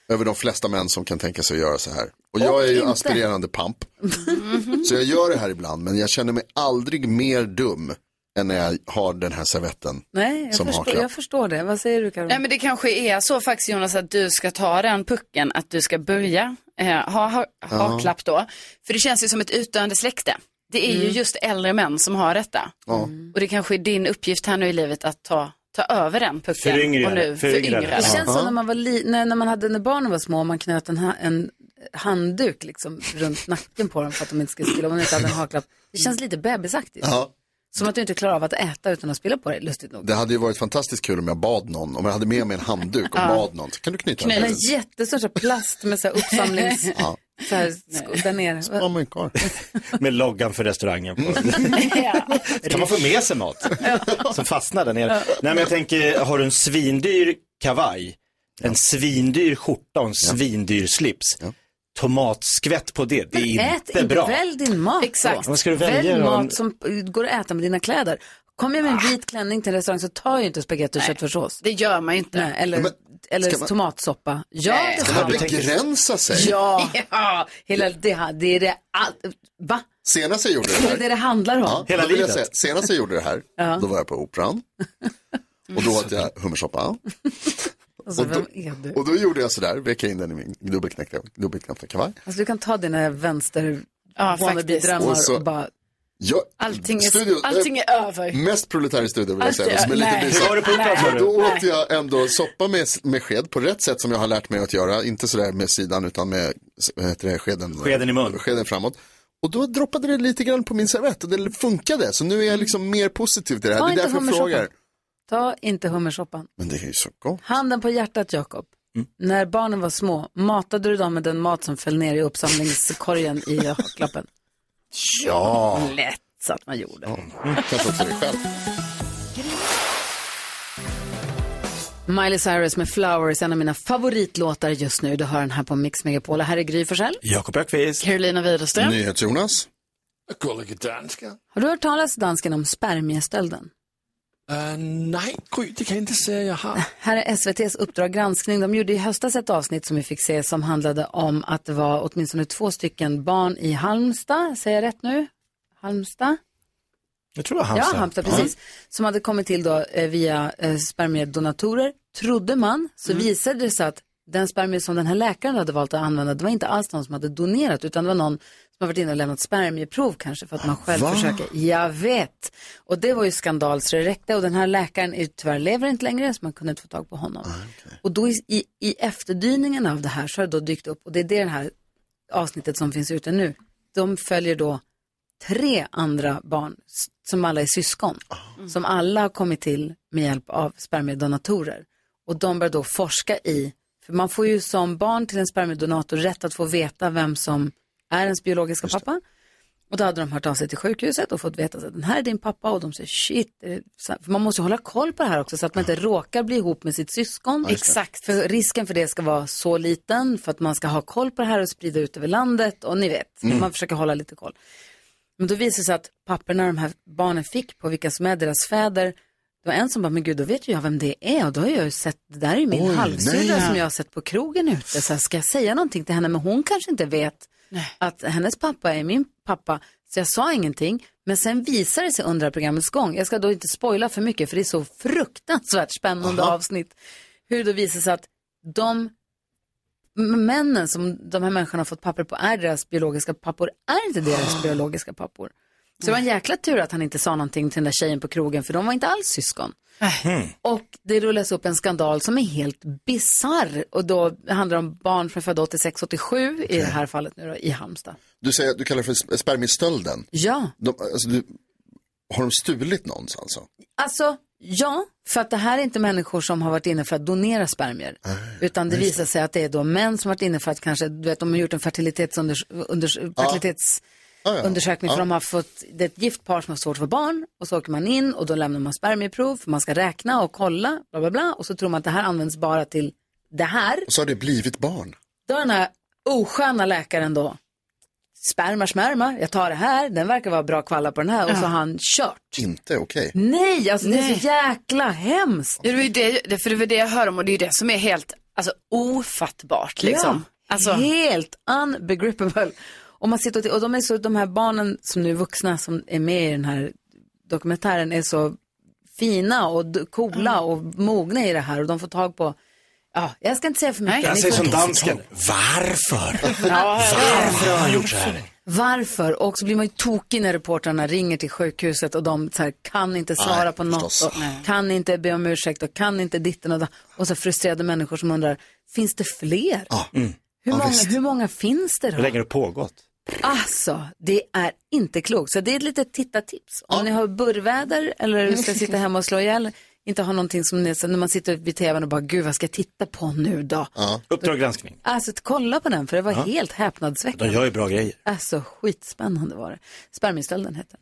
över de flesta män som kan tänka sig att göra så här. Och jag Och är ju inte. aspirerande pamp. *laughs* Så jag gör det här ibland, men jag känner mig aldrig mer dum än när jag har den här servetten Nej, jag som förstår, haklapp. jag förstår det. Vad säger du Karin? Nej, men det kanske är så faktiskt Jonas att du ska ta den pucken, att du ska börja eh, ha, ha haklapp då. För det känns ju som ett utdöende släkte. Det är ju Mm. just äldre män som har detta. Ja. Och det kanske är din uppgift här nu i livet att ta, ta över den pucken. Föryngra och det, nu föryngra det. den. känns som när man var li- när, när man hade när barnen var små och man knöt en, ha- en handduk liksom runt nacken på dem för att de inte skulle spilla om de inte hade en haklapp. Det känns lite bebisaktigt. Ja, Som att du inte klarar av att äta utan att spilla på dig, lustigt nog. det hade ju varit fantastiskt kul om jag bad någon, om jag hade med mig en handduk och Ja. bad någon. Kan du knyta den? En jättestor plast med så här uppsamlings... Ja. så här, där nere. *laughs* Med loggan för restaurangen på. *laughs* kan man få med sig mat som fastnar där nere? Nej men jag tänker, har du en svindyr kavaj, en svindyr skjorta och en svindyr slips. Tomatskvätt på det, det är Men inte ät inte, bra. välj din mat Exakt. Vad ska du välja Välj då? mat som går att äta med dina kläder. Kommer jag med en vit klänning till en restaurang så tar jag inte spagetti och köttfärssås. Det gör man ju inte. Nej, eller Men eller ska man- tomatsoppa. Ja, Nej. det Ska man begränsa sig? Ja, ja hela det, här- det är det allt. Va? Senast jag gjorde det Det är här, det det handlar om. ja, Hela livet. säga, senast jag gjorde det här, då var jag på Operan. Och då åt jag hummersoppa. Alltså, Och då, vem är du? och då gjorde jag sådär, vekade in den i min dubbelknäckta, dubbelknäppta kavaj. Alltså, du kan ta dina vänster Ja, wannabe-drömmar Och och, bara... Jag, Allting är, studio, allting är över. Mest proletär i studion vill jag säga, är- som är lite du? Då åt jag ändå soppa med, med sked på rätt sätt som jag har lärt mig att göra. Inte sådär med sidan utan med heter det, skeden, Skeden i mun. skeden framåt. Och då droppade det lite grann på min servett och det funkade. Så nu är jag liksom mer positiv till det här. Ta Det är därför jag frågar. Ta inte hummersoppan. Men det är ju så gott. Handen på hjärtat, Jakob. Mm. När barnen var små, matade du dem med den mat som föll ner i uppsamlingskorgen i *laughs* haklappen? Ja. Lätt så att man gjorde. ja. Själv. Miley Cyrus med Flowers, en av mina favoritlåtar just nu. Du hör den här på Mix Megapol. Här är Gry Forssell. Jakob Öqvist. Carolina Widerström. NyhetsJonas. Danska. Har du hört talas dansken om spermiestölden? Uh, nej, Gry, det kan jag inte säga jag har. Här är SVTs Uppdrag granskning. De gjorde i höstas ett avsnitt som vi fick se som handlade om att det var åtminstone två stycken barn i Halmstad. Säger jag rätt nu? Halmstad? Jag tror det var Halmstad. Ja, Halmstad, precis. Som hade kommit till då eh, via eh, spermiedonatorer, trodde man. Så Mm. visade det sig att den spermie som den här läkaren hade valt att använda, det var inte alls någon som hade donerat, utan det var någon som har varit inne och lämnat spermieprov kanske för att man själv Va? försöker. Jag vet. Och det var ju skandal så det räckte. Och den här läkaren är tyvärr lever inte längre, så man kunde inte få tag på honom. Och då i, i, efterdyningen av det här så har det då dykt upp, och det är det här avsnittet som finns ute nu, de följer då tre andra barn som alla är syskon. Som alla har kommit till med hjälp av spermiedonatorer. Och de börjar då forska i, för man får ju som barn till en spermiedonator rätt att få veta vem som är ens biologiska pappa. Och då hade de hört av sig till sjukhuset och fått veta att den här är din pappa och de säger shit, är det sant?" för man måste ju hålla koll på det här också så att man inte råkar bli ihop med sitt syskon. Ja. Exakt, för risken för det ska vara så liten för att man ska ha koll på det här och sprida ut över landet och ni vet, Mm. man försöker hålla lite koll. Men då visade det sig att papperna de här barnen fick på vilka som är deras fäder, det var en som bara, men gud då vet ju jag vem det är och då har jag ju sett, det där är ju min halvsyrra som jag har sett på krogen ute, så här, ska jag säga någonting till henne, men hon kanske inte vet att hennes pappa är min pappa, så jag sa ingenting. Men sen visade det sig under programmets gång, jag ska då inte spoila för mycket för det är så fruktansvärt spännande avsnitt, hur det då visar sig att de männen som de här människorna har fått papper på är deras biologiska pappor, är inte deras biologiska pappor. Så det var en jäkla tur att han inte sa någonting till den där tjejen på krogen, för de var inte alls syskon. Och det rullas upp en skandal som är helt bizarr. Och då handlar det om barn är födda 86-87 i det här fallet nu då, i Halmstad. Du säger, du kallar det för spermiestölden. Ja, De, alltså, du, har de stulit någons alltså? alltså ja, för att det här är inte människor som har varit inne för att donera spermier. Utan det visar sig att det är då män som varit inne för att kanske, du vet, de har gjort en fertilitetsundersökning, unders, fertilitets, Ja, ja. undersökning för Ja. de har fått, det är ett gift par som har svårt för barn och så åker man in och då lämnar man spermieprov för man ska räkna och kolla, bla bla bla och så tror man att det här används bara till det här. Och så har det blivit barn. Då har den här osköna läkaren då, sperma sperma, jag tar det här, den verkar vara bra kvalla på den här och så har han kört. Inte okej. Nej, alltså det är Nej. så jäkla hemskt. Ja, det, var ju det, det, för det var det jag hör om och det är ju det som är helt alltså, ofattbart liksom. Ja, Alltså, helt unbegrippable. Och, man sitter och, och de, är så, de här barnen som nu är vuxna som är med i den här dokumentären är så fina och coola och mogna i det här och de får tag på, ja, jag ska inte säga för mycket. Jag säger som dansken. Varför? *laughs* Ja, Varför har han gjort så här? Varför? Och så blir man ju tokig när reportrarna ringer till sjukhuset och de så här, kan inte svara Nej, på något och kan inte be om ursäkt och kan inte ditten och da. Och så frustrerade människor som undrar, finns det fler? Mm. Hur, Ja, många, visst. hur många finns det Hur då? länge har det pågått? Alltså, det är inte klokt. Så det är ett litet tittartips. Om ni har burrväder eller ska sitta hemma och slå ihjäl, inte ha någonting som ni, så när man sitter vid tvn och bara, gud vad ska jag titta på nu då? Uppdrag granskning. Alltså kolla på den, för det var Ja. helt De häpnadsväckande. gör ju bra grejer. Alltså skitspännande var det. Spermiestölden hette den.